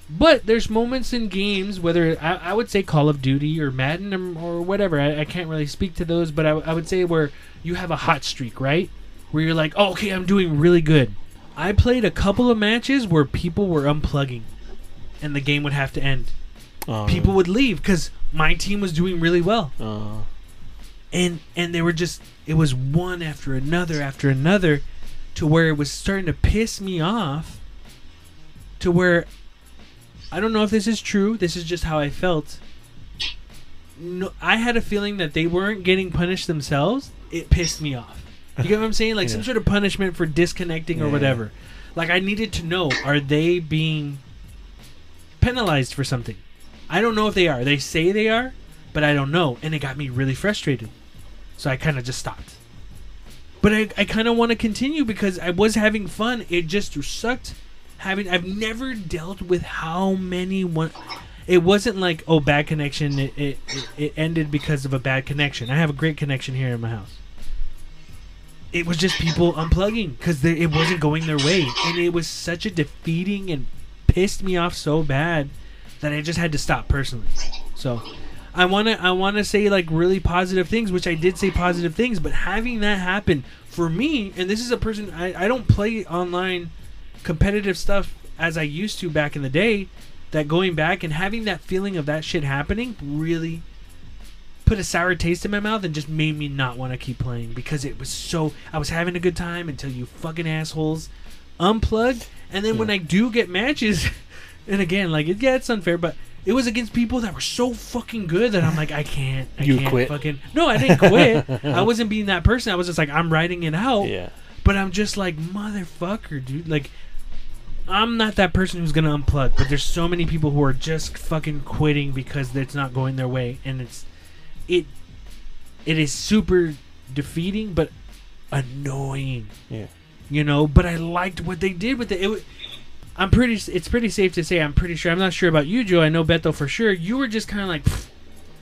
But there's moments in games, whether I, I would say Call of Duty or Madden or, or whatever. I, I can't really speak to those, but I, I would say where you have a hot streak, right? Where you're like, oh, okay, I'm doing really good. I played a couple of matches where people were unplugging, and the game would have to end. Oh, People would leave because my team was doing really well, Uh, and and they were just it was one after another after another, to where it was starting to piss me off. To where I don't know if this is true. This is just how I felt. No, I had a feeling that they weren't getting punished themselves. It pissed me off. You get what I'm saying? Like [LAUGHS] some sort of punishment for disconnecting or whatever. Like I needed to know: are they being penalized for something? I don't know if they are. They say they are, but I don't know, and it got me really frustrated. So I kind of just stopped. But I, I kind of want to continue because I was having fun. It just sucked having. I've never dealt with how many one. It wasn't like oh bad connection. It, it it ended because of a bad connection. I have a great connection here in my house. It was just people unplugging because it wasn't going their way, and it was such a defeating and pissed me off so bad that I just had to stop personally. So I want to I want to say like really positive things, which I did say positive things, but having that happen for me, and this is a person I, I don't play online competitive stuff as I used to back in the day. That going back and having that feeling of that shit happening really put a sour taste in my mouth and just made me not want to keep playing because it was so I was having a good time until you fucking assholes unplugged and then when I do get matches [LAUGHS] and again like it, yeah it's unfair but it was against people that were so fucking good that I'm like I can't I You can't quit? fucking no I didn't quit I [LAUGHS] wasn't being that person I was just like I'm writing it out yeah. but I'm just like motherfucker dude like I'm not that person who's gonna unplug but there's so many people who are just fucking quitting because it's not going their way and it's it it is super defeating but annoying Yeah. You know but i liked what they did with it, it i'm pretty it's pretty safe to say i'm pretty sure i'm not sure about you joe i know beto for sure you were just kind of like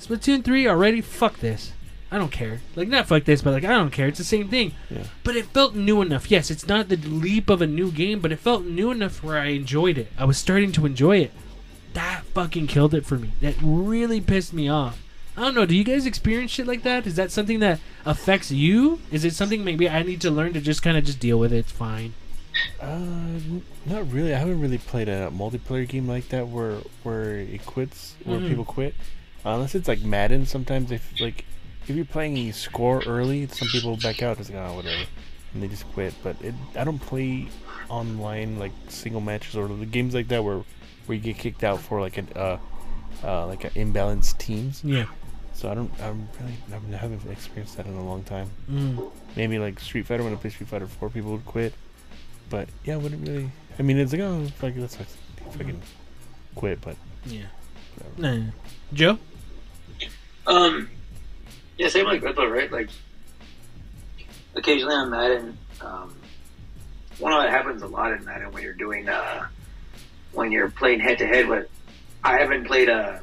splatoon 3 already fuck this I don't care. Like not fuck this, but like I don't care. It's the same thing. Yeah. But it felt new enough. Yes, it's not the leap of a new game, but it felt new enough where I enjoyed it. I was starting to enjoy it. That fucking killed it for me. That really pissed me off. I don't know. Do you guys experience shit like that? Is that something that affects you? Is it something maybe I need to learn to just kind of just deal with it? It's fine. Uh, not really. I haven't really played a multiplayer game like that where where it quits, where Mhm. people quit. Unless it's like Madden. Sometimes if like if you're playing and you score early, some people back out. It's like oh whatever, and they just quit. But it, I don't play online like single matches or the games like that where where you get kicked out for like an uh, uh like an imbalanced teams. Yeah. So I don't. I'm really. I haven't experienced that in a long time. Mm. Maybe like Street Fighter when I play Street Fighter 4, people would quit. But yeah, wouldn't really. I mean, it's like oh, fuck, that's sucks. Fucking quit, but Yeah. whatever. Nah. Joe? Um, yeah, same like Red Bull, right? Like, occasionally on Madden, um, one of that happens a lot in Madden when you're doing, uh, when you're playing head to head. But I haven't played a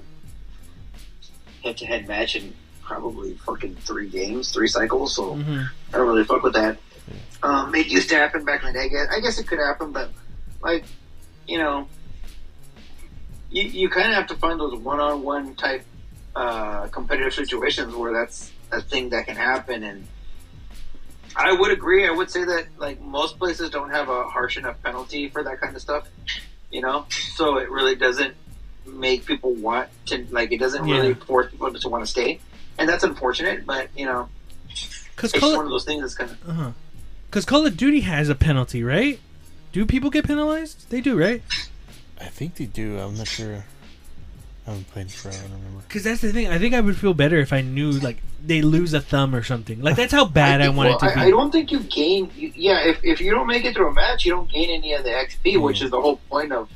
head to head match in probably fucking three games, three cycles. So Mm-hmm. I don't really fuck with that. Um, it used to happen back in the day. I guess, I guess it could happen, but like, you know, you you kind of have to find those one-on-one type uh, competitive situations where that's a thing that can happen. And I would agree. I would say that like most places don't have a harsh enough penalty for that kind of stuff. You know, so it really doesn't make people want to like. It doesn't really Yeah. force people to want to stay, and that's unfortunate. But you know, Because it's Call, one of those things that's kind of uh-huh. Cause Call of Duty has a penalty, right? Do people get penalized? They do, right? I think they do. I'm not sure. I haven't played forever. I don't remember. Because that's the thing. I think I would feel better if I knew, like, they lose a thumb or something. Like, that's how bad I, think- want well, it to be. I, I don't think you gain. You, yeah, if, if you don't make it through a match, you don't gain any of the XP, which is the whole point of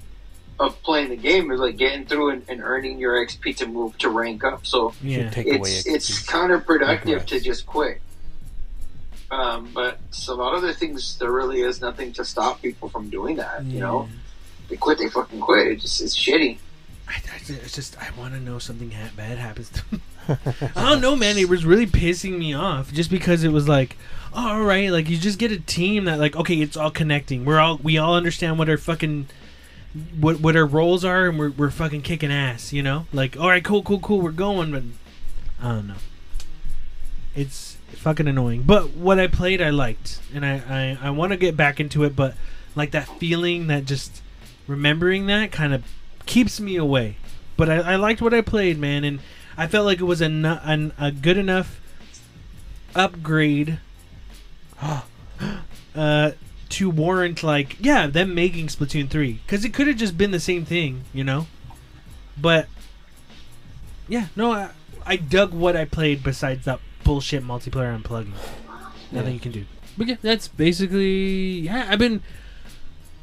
of playing the game is like getting through and, and earning your XP to move to rank up. So yeah. It's XP. it's counterproductive to just quit. Um, but some other things, there really is nothing to stop people from doing that. You know, they quit, they fucking quit. It just it's shitty. I, I, it's just, I want to know something ha- bad happens to me. [LAUGHS] I don't know, man. It was really pissing me off just because it was like, oh, all right, like you just get a team that like, okay, it's all connecting. We're all we all understand what our fucking what what our roles are, and we're we're fucking kicking ass. You know, like all right, cool, cool, cool, we're going, but I don't know. It's fucking annoying. But what I played, I liked, and I I, I want to get back into it, but like that feeling that just remembering that kind of keeps me away. But I, I liked what I played, man, and I felt like it was a, an, a good enough upgrade [GASPS] uh, to warrant like yeah them making Splatoon three because it could have just been the same thing, you know. But yeah, no, I, I dug what I played besides that bullshit multiplayer unplugging. Nothing Yeah. you can do. But yeah, that's basically yeah. I've been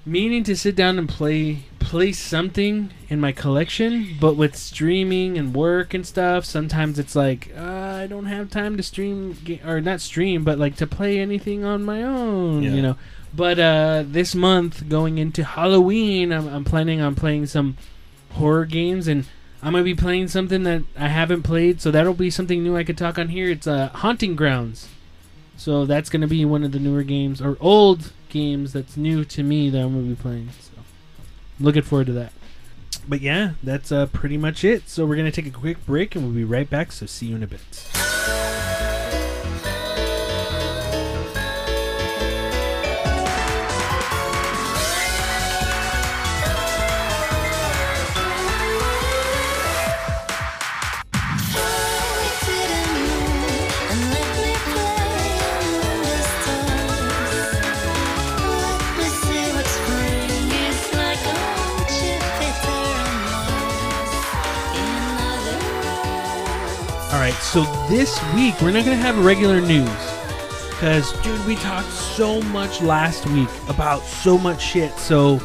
meaning to sit down and play play something in my collection, but with streaming and work and stuff, sometimes it's like uh, I don't have time to stream or not stream, but like to play anything on my own, Yeah. you know. But uh, this month, going into Halloween, I'm, I'm planning on playing some horror games, and I'm gonna be playing something that I haven't played, so that'll be something new I could talk on here. It's uh, Haunting Grounds. So that's gonna be one of the newer games or old games that's new to me that I'm gonna be playing. So looking forward to that. But yeah, that's uh, pretty much it. So we're gonna take a quick break and we'll be right back. So see you in a bit. So this week we're not gonna have regular news because, dude, we talked so much last week about so much shit. So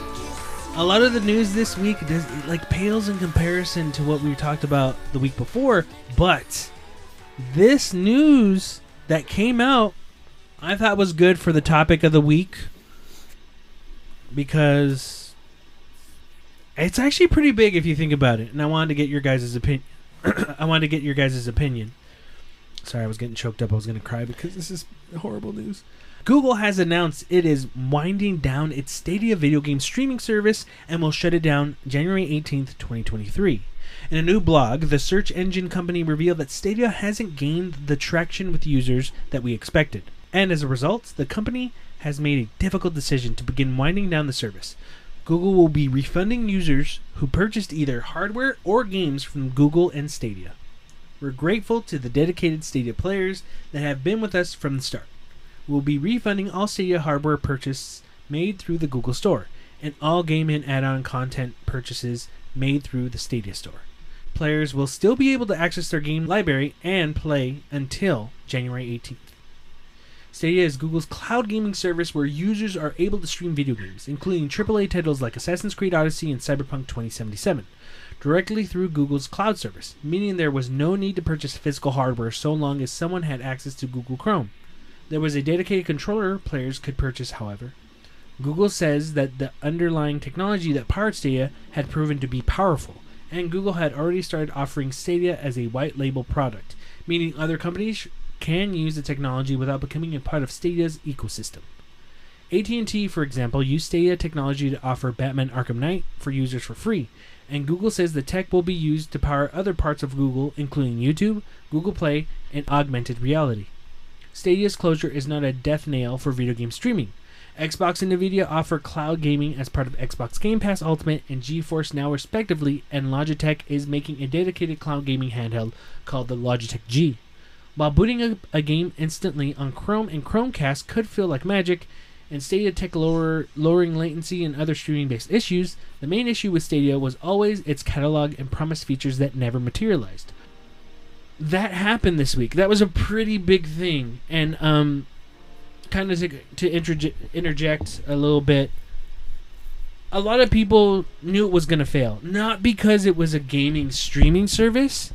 a lot of the news this week does like pales in comparison to what we talked about the week before. But this news that came out, I thought was good for the topic of the week because it's actually pretty big if you think about it. And I wanted to get your guys' opinion. [COUGHS] I wanted to get your guys' opinion. Sorry, I was getting choked up. I was going to cry because this is horrible news. Google has announced it is winding down its Stadia video game streaming service and will shut it down January 18th, 2023. In a new blog, the search engine company revealed that Stadia hasn't gained the traction with users that we expected. And as a result, the company has made a difficult decision to begin winding down the service. Google will be refunding users who purchased either hardware or games from Google and Stadia. We're grateful to the dedicated Stadia players that have been with us from the start. We'll be refunding all Stadia hardware purchases made through the Google Store and all game and add-on content purchases made through the Stadia Store. Players will still be able to access their game library and play until January 18th. Stadia is Google's cloud gaming service where users are able to stream video games, including AAA titles like Assassin's Creed Odyssey and Cyberpunk 2077, directly through Google's cloud service, meaning there was no need to purchase physical hardware so long as someone had access to Google Chrome. There was a dedicated controller players could purchase, however. Google says that the underlying technology that powered Stadia had proven to be powerful, and Google had already started offering Stadia as a white label product, meaning other companies can use the technology without becoming a part of Stadia's ecosystem. AT&T, for example, used Stadia technology to offer Batman Arkham Knight for users for free, and Google says the tech will be used to power other parts of Google, including YouTube, Google Play, and augmented reality. Stadia's closure is not a death nail for video game streaming. Xbox and Nvidia offer cloud gaming as part of Xbox Game Pass Ultimate and GeForce Now respectively, and Logitech is making a dedicated cloud gaming handheld called the Logitech G. While booting a, a game instantly on Chrome and Chromecast could feel like magic, and Stadia Tech lower, lowering latency and other streaming based issues, the main issue with Stadia was always its catalog and promised features that never materialized. That happened this week. That was a pretty big thing. And, um, kind of to, to interje- interject a little bit, a lot of people knew it was going to fail. Not because it was a gaming streaming service,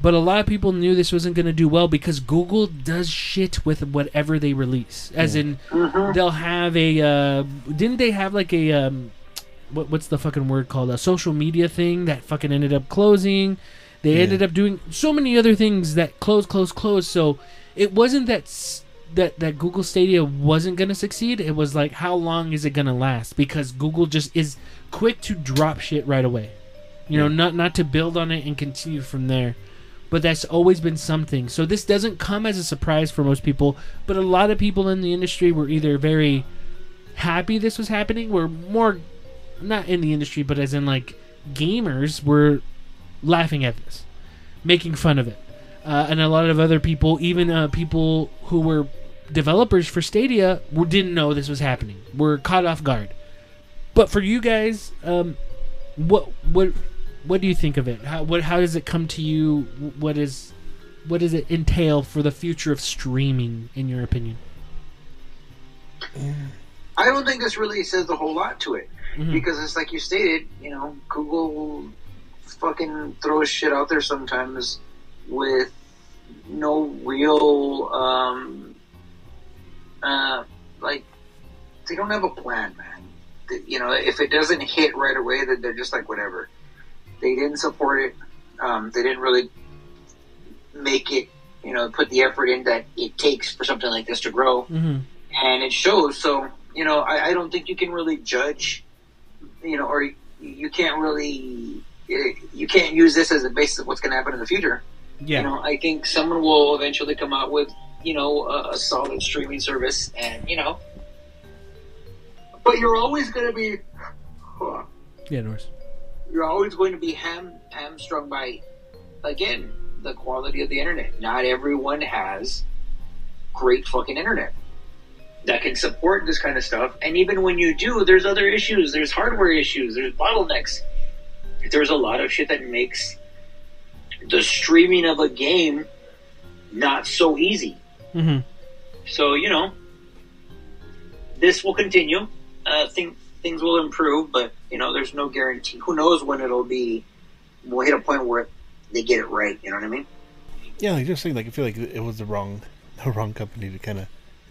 but a lot of people knew this wasn't going to do well because Google does shit with whatever they release. As in, they'll have a. Uh, didn't they have like a. Um, what, what's the fucking word called? A social media thing that fucking ended up closing. They Yeah. ended up doing so many other things that closed, closed, closed. So it wasn't that. S- that, that Google Stadia wasn't going to succeed. It was like, how long is it going to last? Because Google just is quick to drop shit right away. You know, not not to build on it and continue from there but that's always been something. So this doesn't come as a surprise for most people, but a lot of people in the industry were either very happy this was happening, were more not in the industry, but as in like gamers were laughing at this, making fun of it. Uh, and a lot of other people, even uh, people who were developers for Stadia, were, didn't know this was happening. Were caught off guard. But for you guys, um, what what what do you think of it? How what how does it come to you? What is what does it entail for the future of streaming, in your opinion? I don't think this really says a whole lot to it Mhm. because it's like you stated, you know, Google will fucking throws shit out there sometimes with no real, um, uh, like they don't have a plan, man. You know, if it doesn't hit right away, then they're just like whatever. They didn't support it. Um, they didn't really make it, you know, put the effort in that it takes for something like this to grow Mm-hmm. and it shows. So you know, I, I don't think you can really judge, you know, or you, can't really you can't use this as a basis of what's going to happen in the future. Yeah. You know, I think someone will eventually come out with you know a, a solid streaming service, and you know, but you're always going to be. Yeah, Norris. You're always going to be ham hamstrung by, again, the quality of the internet. Not everyone has great fucking internet that can support this kind of stuff. And even when you do, there's other issues. There's hardware issues. There's bottlenecks. There's a lot of shit that makes the streaming of a game not so easy. Mm-hmm. So you know, this will continue. Uh, think things will improve, but there's no guarantee. Who knows when it'll be? We'll hit a point where they get it right. You know what I mean? Yeah, like just saying, like I feel like it was the wrong, [LAUGHS] the wrong company to kind of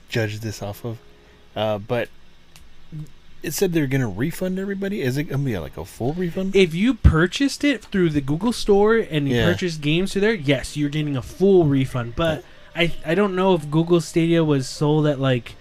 judge this off of. Uh, but it said they're gonna refund everybody. Is it gonna be like a full refund? If you purchased it through the Google Store and you Yeah. purchased games through there, yes, you're getting a full refund. But I I don't know if Google Stadia was sold at like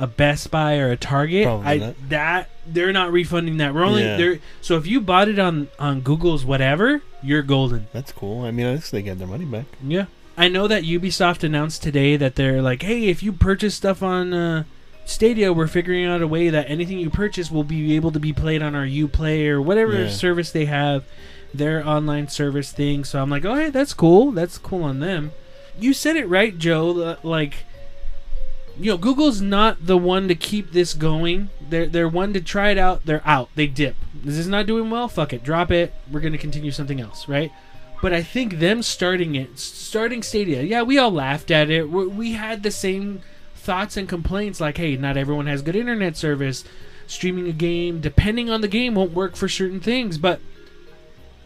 a Best Buy or a Target. Probably I not. that they're not refunding that. We're only Yeah. they're so if you bought it on on Google's whatever, you're golden. That's cool. I mean, at least they get their money back. Yeah. I know that Ubisoft announced today that they're like, hey, if you purchase stuff on uh, Stadia, we're figuring out a way that anything you purchase will be able to be played on our UPlay or whatever Yeah. service they have, their online service thing. So I'm like, oh, hey, that's cool. That's cool on them. You said it right, Joe. Like, you know, Google's not the one to keep this going. They're they're one to try it out. They're out. They dip. This is not doing well. Fuck it. Drop it. We're gonna continue something else, right? But I think them starting it, starting Stadia, yeah, we all laughed at it. We, we had the same thoughts and complaints like, hey, not everyone has good internet service. Streaming a game, depending on the game, won't work for certain things. But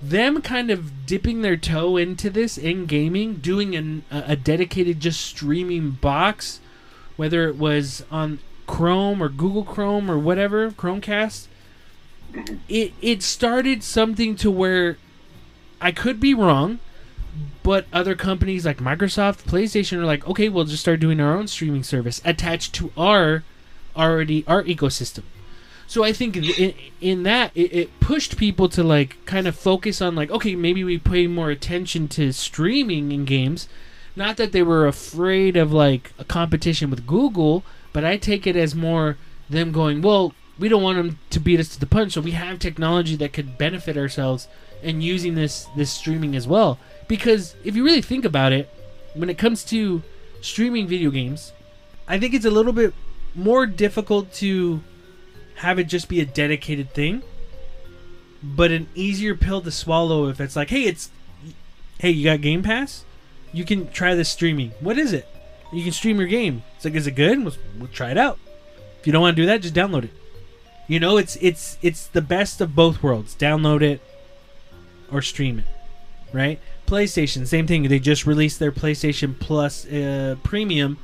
them kind of dipping their toe into this in gaming, doing an, a, a dedicated just streaming box, whether it was on Chrome or Google Chrome or whatever, Chromecast, it it started something to where I could be wrong, but other companies like Microsoft, PlayStation are like, okay, we'll just start doing our own streaming service attached to our already our ecosystem. So I think in, in that it, it pushed people to like kind of focus on like, okay, maybe we pay more attention to streaming in games. Not that they were afraid of like a competition with Google, but I take it as more them going, well, we don't want them to beat us to the punch, so we have technology that could benefit ourselves and using this this streaming as well. Because if you really think about it, when it comes to streaming video games, I think it's a little bit more difficult to have it just be a dedicated thing, but an easier pill to swallow if it's like, hey, it's hey, you got Game Pass, you can try this streaming. What is it? You can stream your game. It's like, is it good? We'll, we'll try it out. If you don't want to do that, just download it. You know, it's it's it's the best of both worlds. Download it or stream it, right? PlayStation, same thing. They just released their PlayStation Plus uh, Premium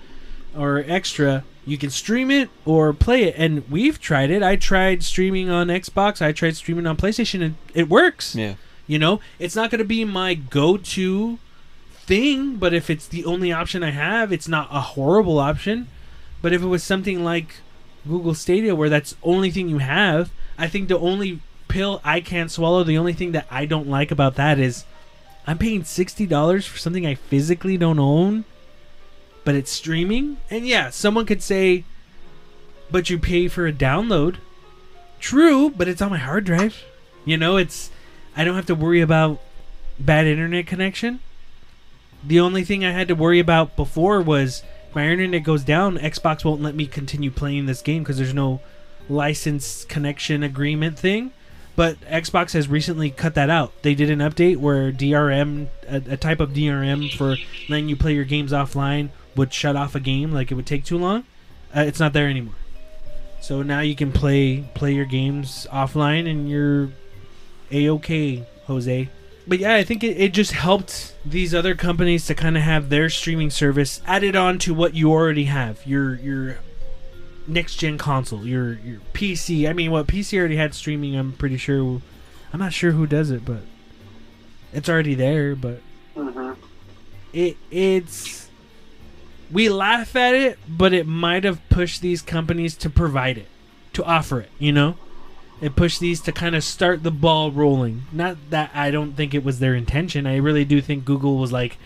or Extra. You can stream it or play it, and we've tried it. I tried streaming on Xbox. I tried streaming on PlayStation, and it works. Yeah. You know, it's not going to be my go-to thing, but if it's the only option I have, it's not a horrible option. But if it was something like Google Stadia where that's only thing you have, I think the only pill I can't swallow, the only thing that I don't like about that is I'm paying $60 for something I physically don't own, but it's streaming. And yeah, someone could say but you pay for a download. True, but it's on my hard drive. You know, it's I don't have to worry about bad internet connection. The only thing I had to worry about before was my internet goes down, Xbox won't let me continue playing this game because there's no license connection agreement thing. But Xbox has recently cut that out. They did an update where DRM, a, a type of DRM for letting you play your games offline, would shut off a game like it would take too long. Uh, it's not there anymore. So now you can play play your games offline and you're a okay, Jose. But yeah, I think it, it just helped these other companies to kind of have their streaming service added on to what you already have. Your your next gen console, your your PC. I mean, what PC already had streaming. I'm pretty sure. I'm not sure who does it, but it's already there. But Mhm. it it's we laugh at it, but it might have pushed these companies to provide it, to offer it. You know, it pushed these to kind of start the ball rolling. Not that I don't think it was their intention. I really do think Google was like,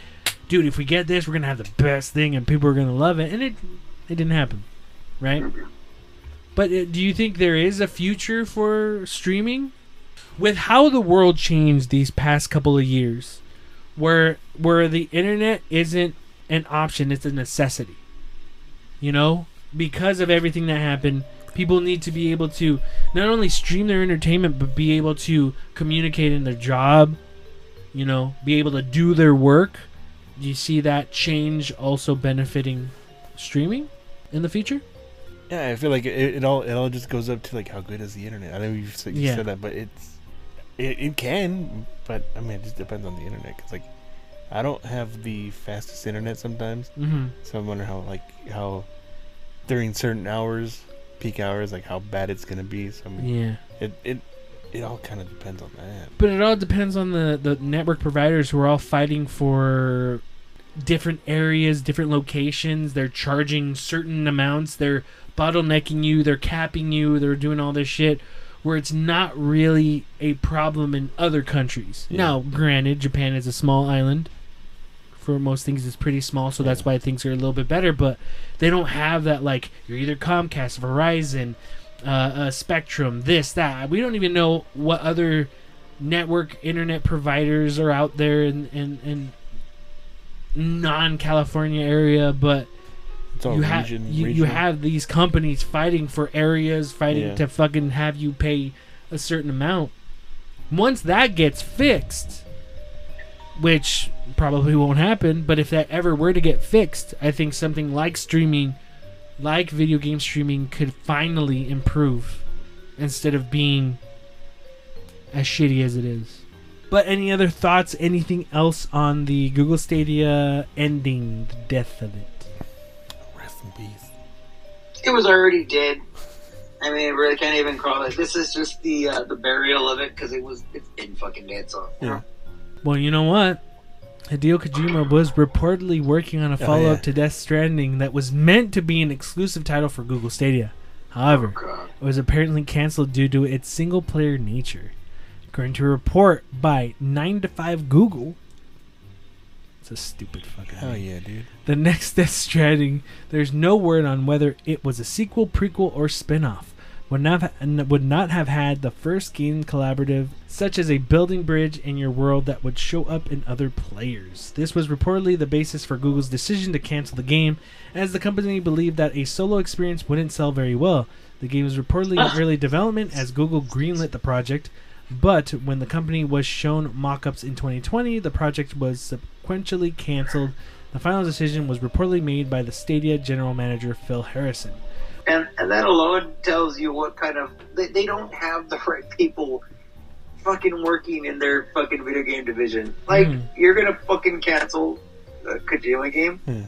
dude, if we get this, we're gonna have the best thing, and people are gonna love it, and it it didn't happen, right? But uh, do you think there is a future for streaming? With how the world changed these past couple of years, where where the internet isn't an option, it's a necessity. You know, because of everything that happened, people need to be able to not only stream their entertainment but be able to communicate in their job, you know, be able to do their work. Do you see that change also benefiting streaming in the future? Yeah, I feel like it, it all it all just goes up to like how good is the internet. I know you said, you Yeah. said that, but it's it, it can, but I mean it just depends on the internet. Cause like I don't have the fastest internet sometimes, Mm-hmm. so I wonder how like how during certain hours, peak hours, like how bad it's gonna be. So I mean, Yeah. it it it all kind of depends on that. But it all depends on the, the network providers who are all fighting for different areas, different locations. They're charging certain amounts. They're bottlenecking you. They're capping you. They're doing all this shit where it's not really a problem in other countries. Yeah. Now, granted, Japan is a small island. For most things, it's pretty small, so that's why things are a little bit better. But they don't have that like you're either Comcast, Verizon, uh, uh, Spectrum, this, that. We don't even know what other network internet providers are out there in in, in non-California area, but you have region. you, you have these companies fighting for areas, fighting Yeah. to fucking have you pay a certain amount. Once that gets fixed, which probably won't happen, but if that ever were to get fixed, I think something like streaming, like video game streaming, could finally improve instead of being as shitty as it is. But any other thoughts? Anything else on the Google Stadia ending, the death of it? Rest in peace. It was already dead. I mean, I really can't even call it. This is just the uh, the burial of it because it was it's been fucking dead. So Yeah. Well, you know what? Hideo Kojima was reportedly working on a follow up yeah. to Death Stranding that was meant to be an exclusive title for Google Stadia. However, oh, God. it was apparently canceled due to its single player nature. According to a report by 9 to 5 Google, it's a stupid fucking Hell yeah, dude. The next [LAUGHS] Death Stranding, there's no word on whether it was a sequel, prequel, or spin-off. Would not would not have had the first game collaborative, such as a building bridge in your world that would show up in other players. This was reportedly the basis for Google's decision to cancel the game, as the company believed that a solo experience wouldn't sell very well. The game was reportedly in early development as Google greenlit the project, but when the company was shown mock-ups in 2020, the project was subsequently canceled. The final decision was reportedly made by the Stadia general manager Phil Harrison. And and that alone tells you what kind of they, they don't have the [LAUGHS] right people fucking working in their fucking video game division. Like Mhm. you're gonna fucking cancel the Kojima game. Yeah.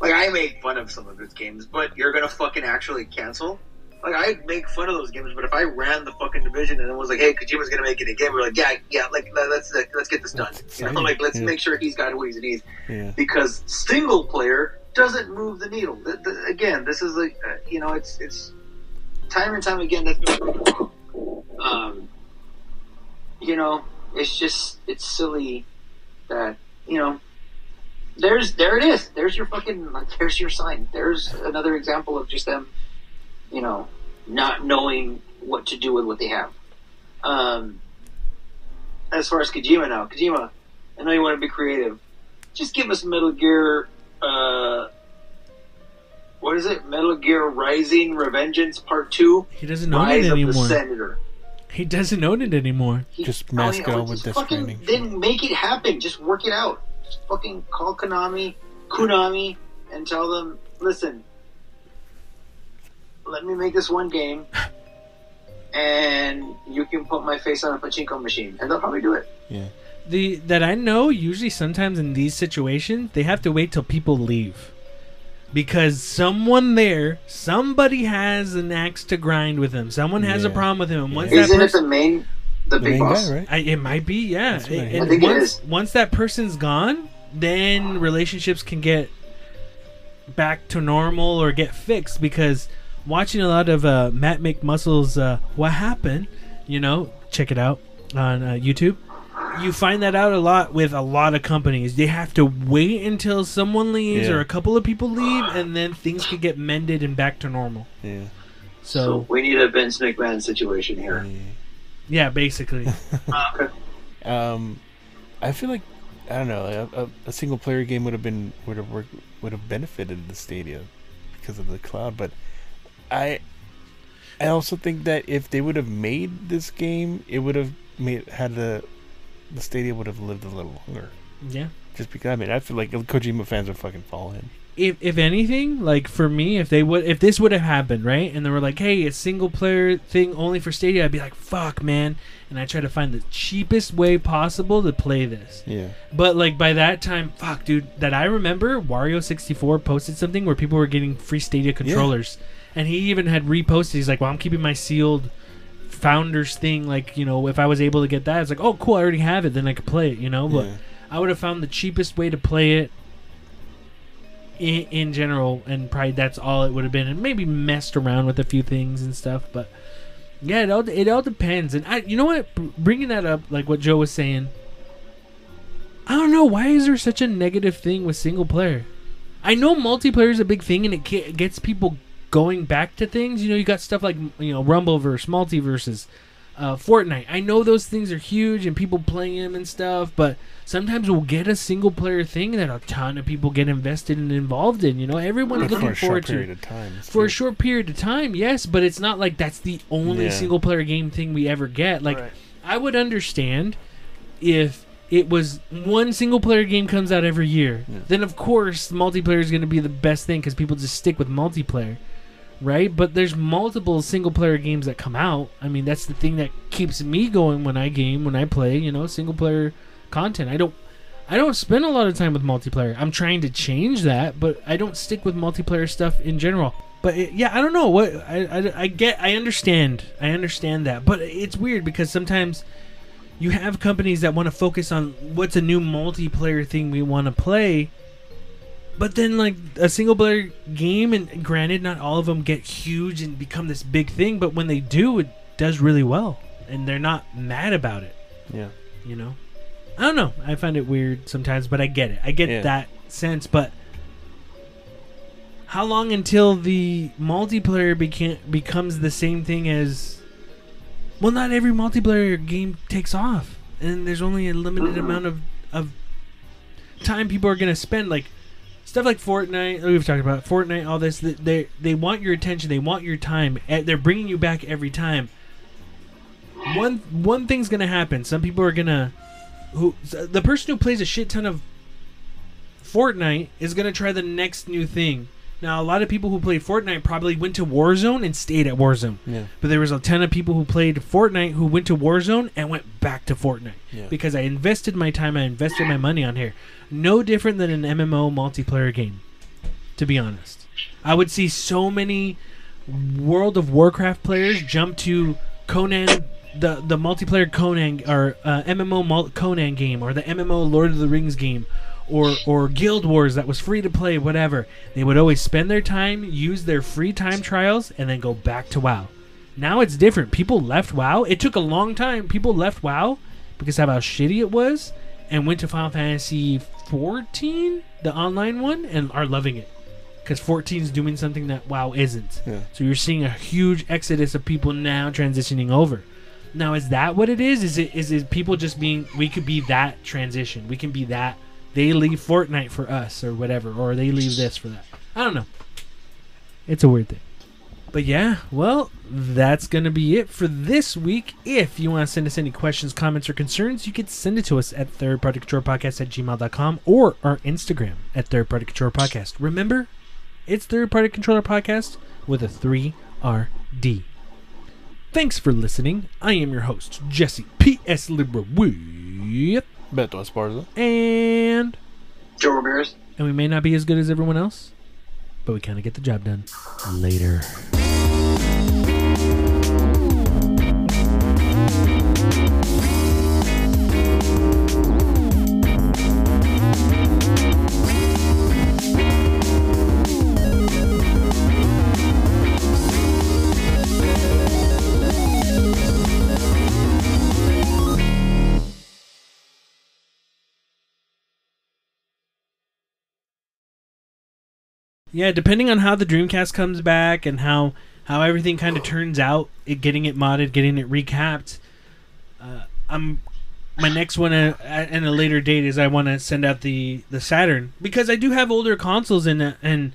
Like I make fun of some of his games, but you're gonna fucking actually cancel. Like I make fun of those games, but if I ran the fucking division and it was like, "Hey, Kojima's gonna make it again," we're like, "Yeah, yeah, like let- let's let's get this done." You know, like let's Yeah. make sure he's got what he needs Yeah. because single player doesn't move the needle. The, the, again, this is like uh, you know, it's it's time and time again that um, you know, it's just it's silly that you know. There's there it is. There's your fucking like, there's your sign. There's another example of just them, you know, not knowing what to do with what they have. Um, as far as Kojima now, Kojima, I know you want to be creative. Just give us Metal Gear. Uh, what is it? Metal Gear Rising: Revengeance Part Two. He doesn't own Rise it of the anymore. Senator. He doesn't own it anymore. He- Just I mask mean, it out with just Death fucking Stranding. Then make it happen. Just work it out. Just fucking call Konami, Konami, and tell them, listen, let me make this one game, [LAUGHS] and you can put my face on a pachinko machine, and they'll probably do it. Yeah. The that I know usually sometimes in these situations they have to wait till people leave. Because someone there, somebody has an axe to grind with him. Someone has a problem with him. And once Yeah. that Isn't it the main, the, The big main boss? guy, right? I, it might be, yeah. That's what I And think once, is. once that person's gone, then relationships can get back to normal or get fixed. Because watching a lot of uh, Matt McMuscles' uh, "What Happened," you know, check it out on uh, YouTube. You find that out a lot with a lot of companies. They have to wait until someone leaves Yeah. or a couple of people leave, and then things could get mended and back to normal. Yeah. So So we need a Vince McMahon situation here. yeah, basically. [LAUGHS] Okay. Um, I feel like I don't know. A, a, a single player game would have been would have worked would have benefited the Stadia because of the cloud, but I I also think that if they would have made this game, it would have made had the the Stadia would have lived a little longer. yeah. Just because I mean, I feel like Kojima fans would fucking fall in. if if anything, like for me, if they would, if this would have happened, right, and they were like, "Hey, a single player thing only for Stadia," I'd be like, "Fuck, man!" And I try to find the cheapest way possible to play this. Yeah. But like by that time, fuck, dude, that I remember, Wario sixty four posted something where people were getting free Stadia controllers, and he even had reposted. He's like, "Well, I'm keeping my sealed." Founders thing, like you know, if I was able to get that, it's like, oh, cool, I already have it, then I could play it, you know. But yeah. I would have found the cheapest way to play it in, in general, and probably that's all it would have been, and maybe messed around with a few things and stuff. But yeah, it all it all depends. And I, you know what, bringing that up, like what Joe was saying, I don't know why is there such a negative thing with single player. I know multiplayer is a big thing, and it gets people going back to things. You know, you got stuff like you know Rumble versus MultiVersus uh, Fortnite. I know those things are huge and people playing them and stuff, but sometimes we'll get a single player thing that a ton of people get invested and involved in. You know, everyone's But for looking a forward short period to of time. for a short period of time. Yes, but it's not like that's the only Yeah. single player game thing we ever get. Like Right. I would understand if it was one single player game comes out every year. Yeah. Then of course multiplayer is going to be the best thing because people just stick with multiplayer, right? But there's multiple single player games that come out. I mean that's the thing that keeps me going when I game when I play. You know, single player content. I don't. I don't spend a lot of time with multiplayer. I'm trying to change that, but I don't stick with multiplayer stuff in general. But it, yeah, I don't know what I, I, I get. I understand. I understand that, but it's weird because sometimes you have companies that want to focus on what's a new multiplayer thing we want to play, but then like a single player game, and granted, not all of them get huge and become this big thing, but when they do, it does really well, and they're not mad about it Yeah. you know i don't know i find it weird sometimes but i get it i get Yeah. that sense but how long until the multiplayer becomes the same thing as well not every multiplayer game takes off and there's only a limited amount of, of time people are going to spend like stuff like Fortnite we've talked about Fortnite all this they they want your attention they want your time eh, they're bringing you back every time one one thing's gonna happen. Some people are gonna who the person who plays a shit ton of Fortnite is gonna try the next new thing. Now, a lot of people who played Fortnite probably went to Warzone and stayed at Warzone. Yeah. But there was a ton of people who played Fortnite who went to Warzone and went back to Fortnite Yeah. because I invested my time, I invested my money on here. No different than an MMO multiplayer game, to be honest. I would see so many World of Warcraft players jump to Conan, the the multiplayer Conan or uh, MMO mul- Conan game, or the MMO Lord of the Rings game, or or Guild Wars that was free to play, whatever. They would always spend their time, use their free time trials, and then go back to WoW. Now it's different. People left WoW. It took a long time. People left WoW because of how shitty it was, and went to Final Fantasy 14, the online one, and are loving it because 14 is doing something that WoW isn't. Yeah. So you're seeing a huge exodus of people now transitioning over. Now is that what it is? Is it is it people just being we could be that transition. We can be that they leave Fortnite for us or whatever or they leave this for that. I don't know. It's a weird thing. But yeah, well, that's going to be it for this week. If you want to send us any questions, comments, or concerns, you can send it to us at thirdpartycontrollerpodcast at gmail.com or our Instagram at Third Party Controller Podcast. Remember, it's Third Party Controller Podcast with a 3RD. Thanks for listening. I am your host, Jesse P.S. Libra with Beto Esparza. and Joe Ramirez. and we may not be as good as everyone else, but we kind of get the job done. Later. Yeah, depending on how the Dreamcast comes back and how how everything kind of turns out, it getting it modded, getting it recapped. Uh, I'm my next one uh, at, a later date is I want to send out the the Saturn because I do have older consoles in it, and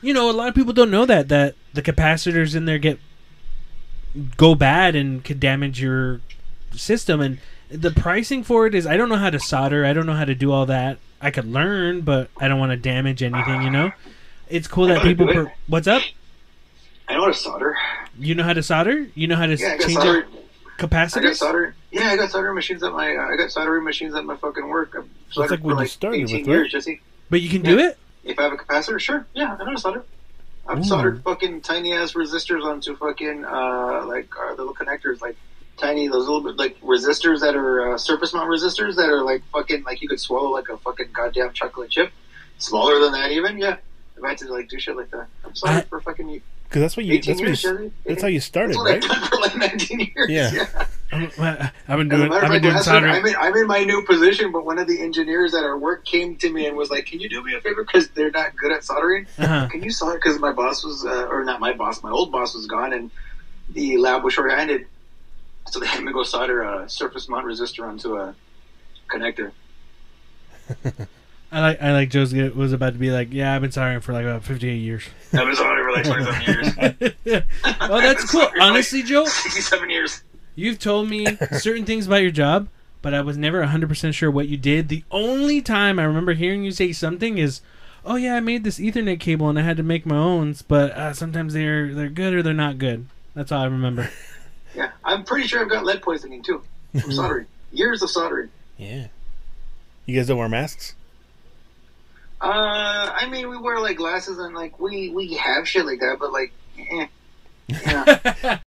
you know a lot of people don't know that that the capacitors in there get go bad and could damage your system and the pricing for it is I don't know how to solder, I don't know how to do all that. I could learn, but I don't want to damage anything, you know. It's cool that know how to people. Per- What's up? I know how to solder. You know how to solder? You know how to Yeah, I s- got change solder. out I got solder. Yeah, I got soldering machines at my. Uh, I got soldering machines at my fucking work. I've soldered like for what you like started 18 with, years, right? Jesse. But you can do it. If I have a capacitor, sure. Yeah, I know how to solder. I've Ooh. soldered fucking tiny ass resistors onto fucking uh like uh, little connectors, like tiny those little bit like resistors that are uh, surface mount resistors that are like fucking like you could swallow like a fucking goddamn chocolate chip. smaller than that even. Yeah, I've had to like do shit like that. I'm sorry I- for fucking Because that's what you. 18 That's what you. Chevy. That's how you started, That's what right? I've done for like 19 years. Yeah. I'm, uh, I've been doing. matter I've been doing soldering. I'm in, I'm in my new position, but one of the engineers at our work came to me and was like, "Can you do me a favor? Because they're not good at soldering. Uh-huh. Can you solder? Because my boss was, uh, or not my boss, my old boss was gone, and the lab was short-handed, so they had me go solder a surface mount resistor onto a connector. [LAUGHS] I like. I like. Joe's was about to be like, yeah, I've been soldering for like about 58 years. I've been soldering for like [LAUGHS] 27 years. [LAUGHS] oh, that's [LAUGHS] cool. Honestly, Joe, 67 years. You've told me certain things about your job, but I was never 100% sure what you did. The only time I remember hearing you say something is, "Oh yeah, I made this Ethernet cable and I had to make my own, but uh, sometimes they're they're good or they're not good." That's all I remember. Yeah, I'm pretty sure I've got lead poisoning too from soldering. Years of soldering. Yeah. You guys don't wear masks? Uh, I mean, we wear like glasses and like we we have shit like that, but like, eh. [LAUGHS] Yeah. [LAUGHS]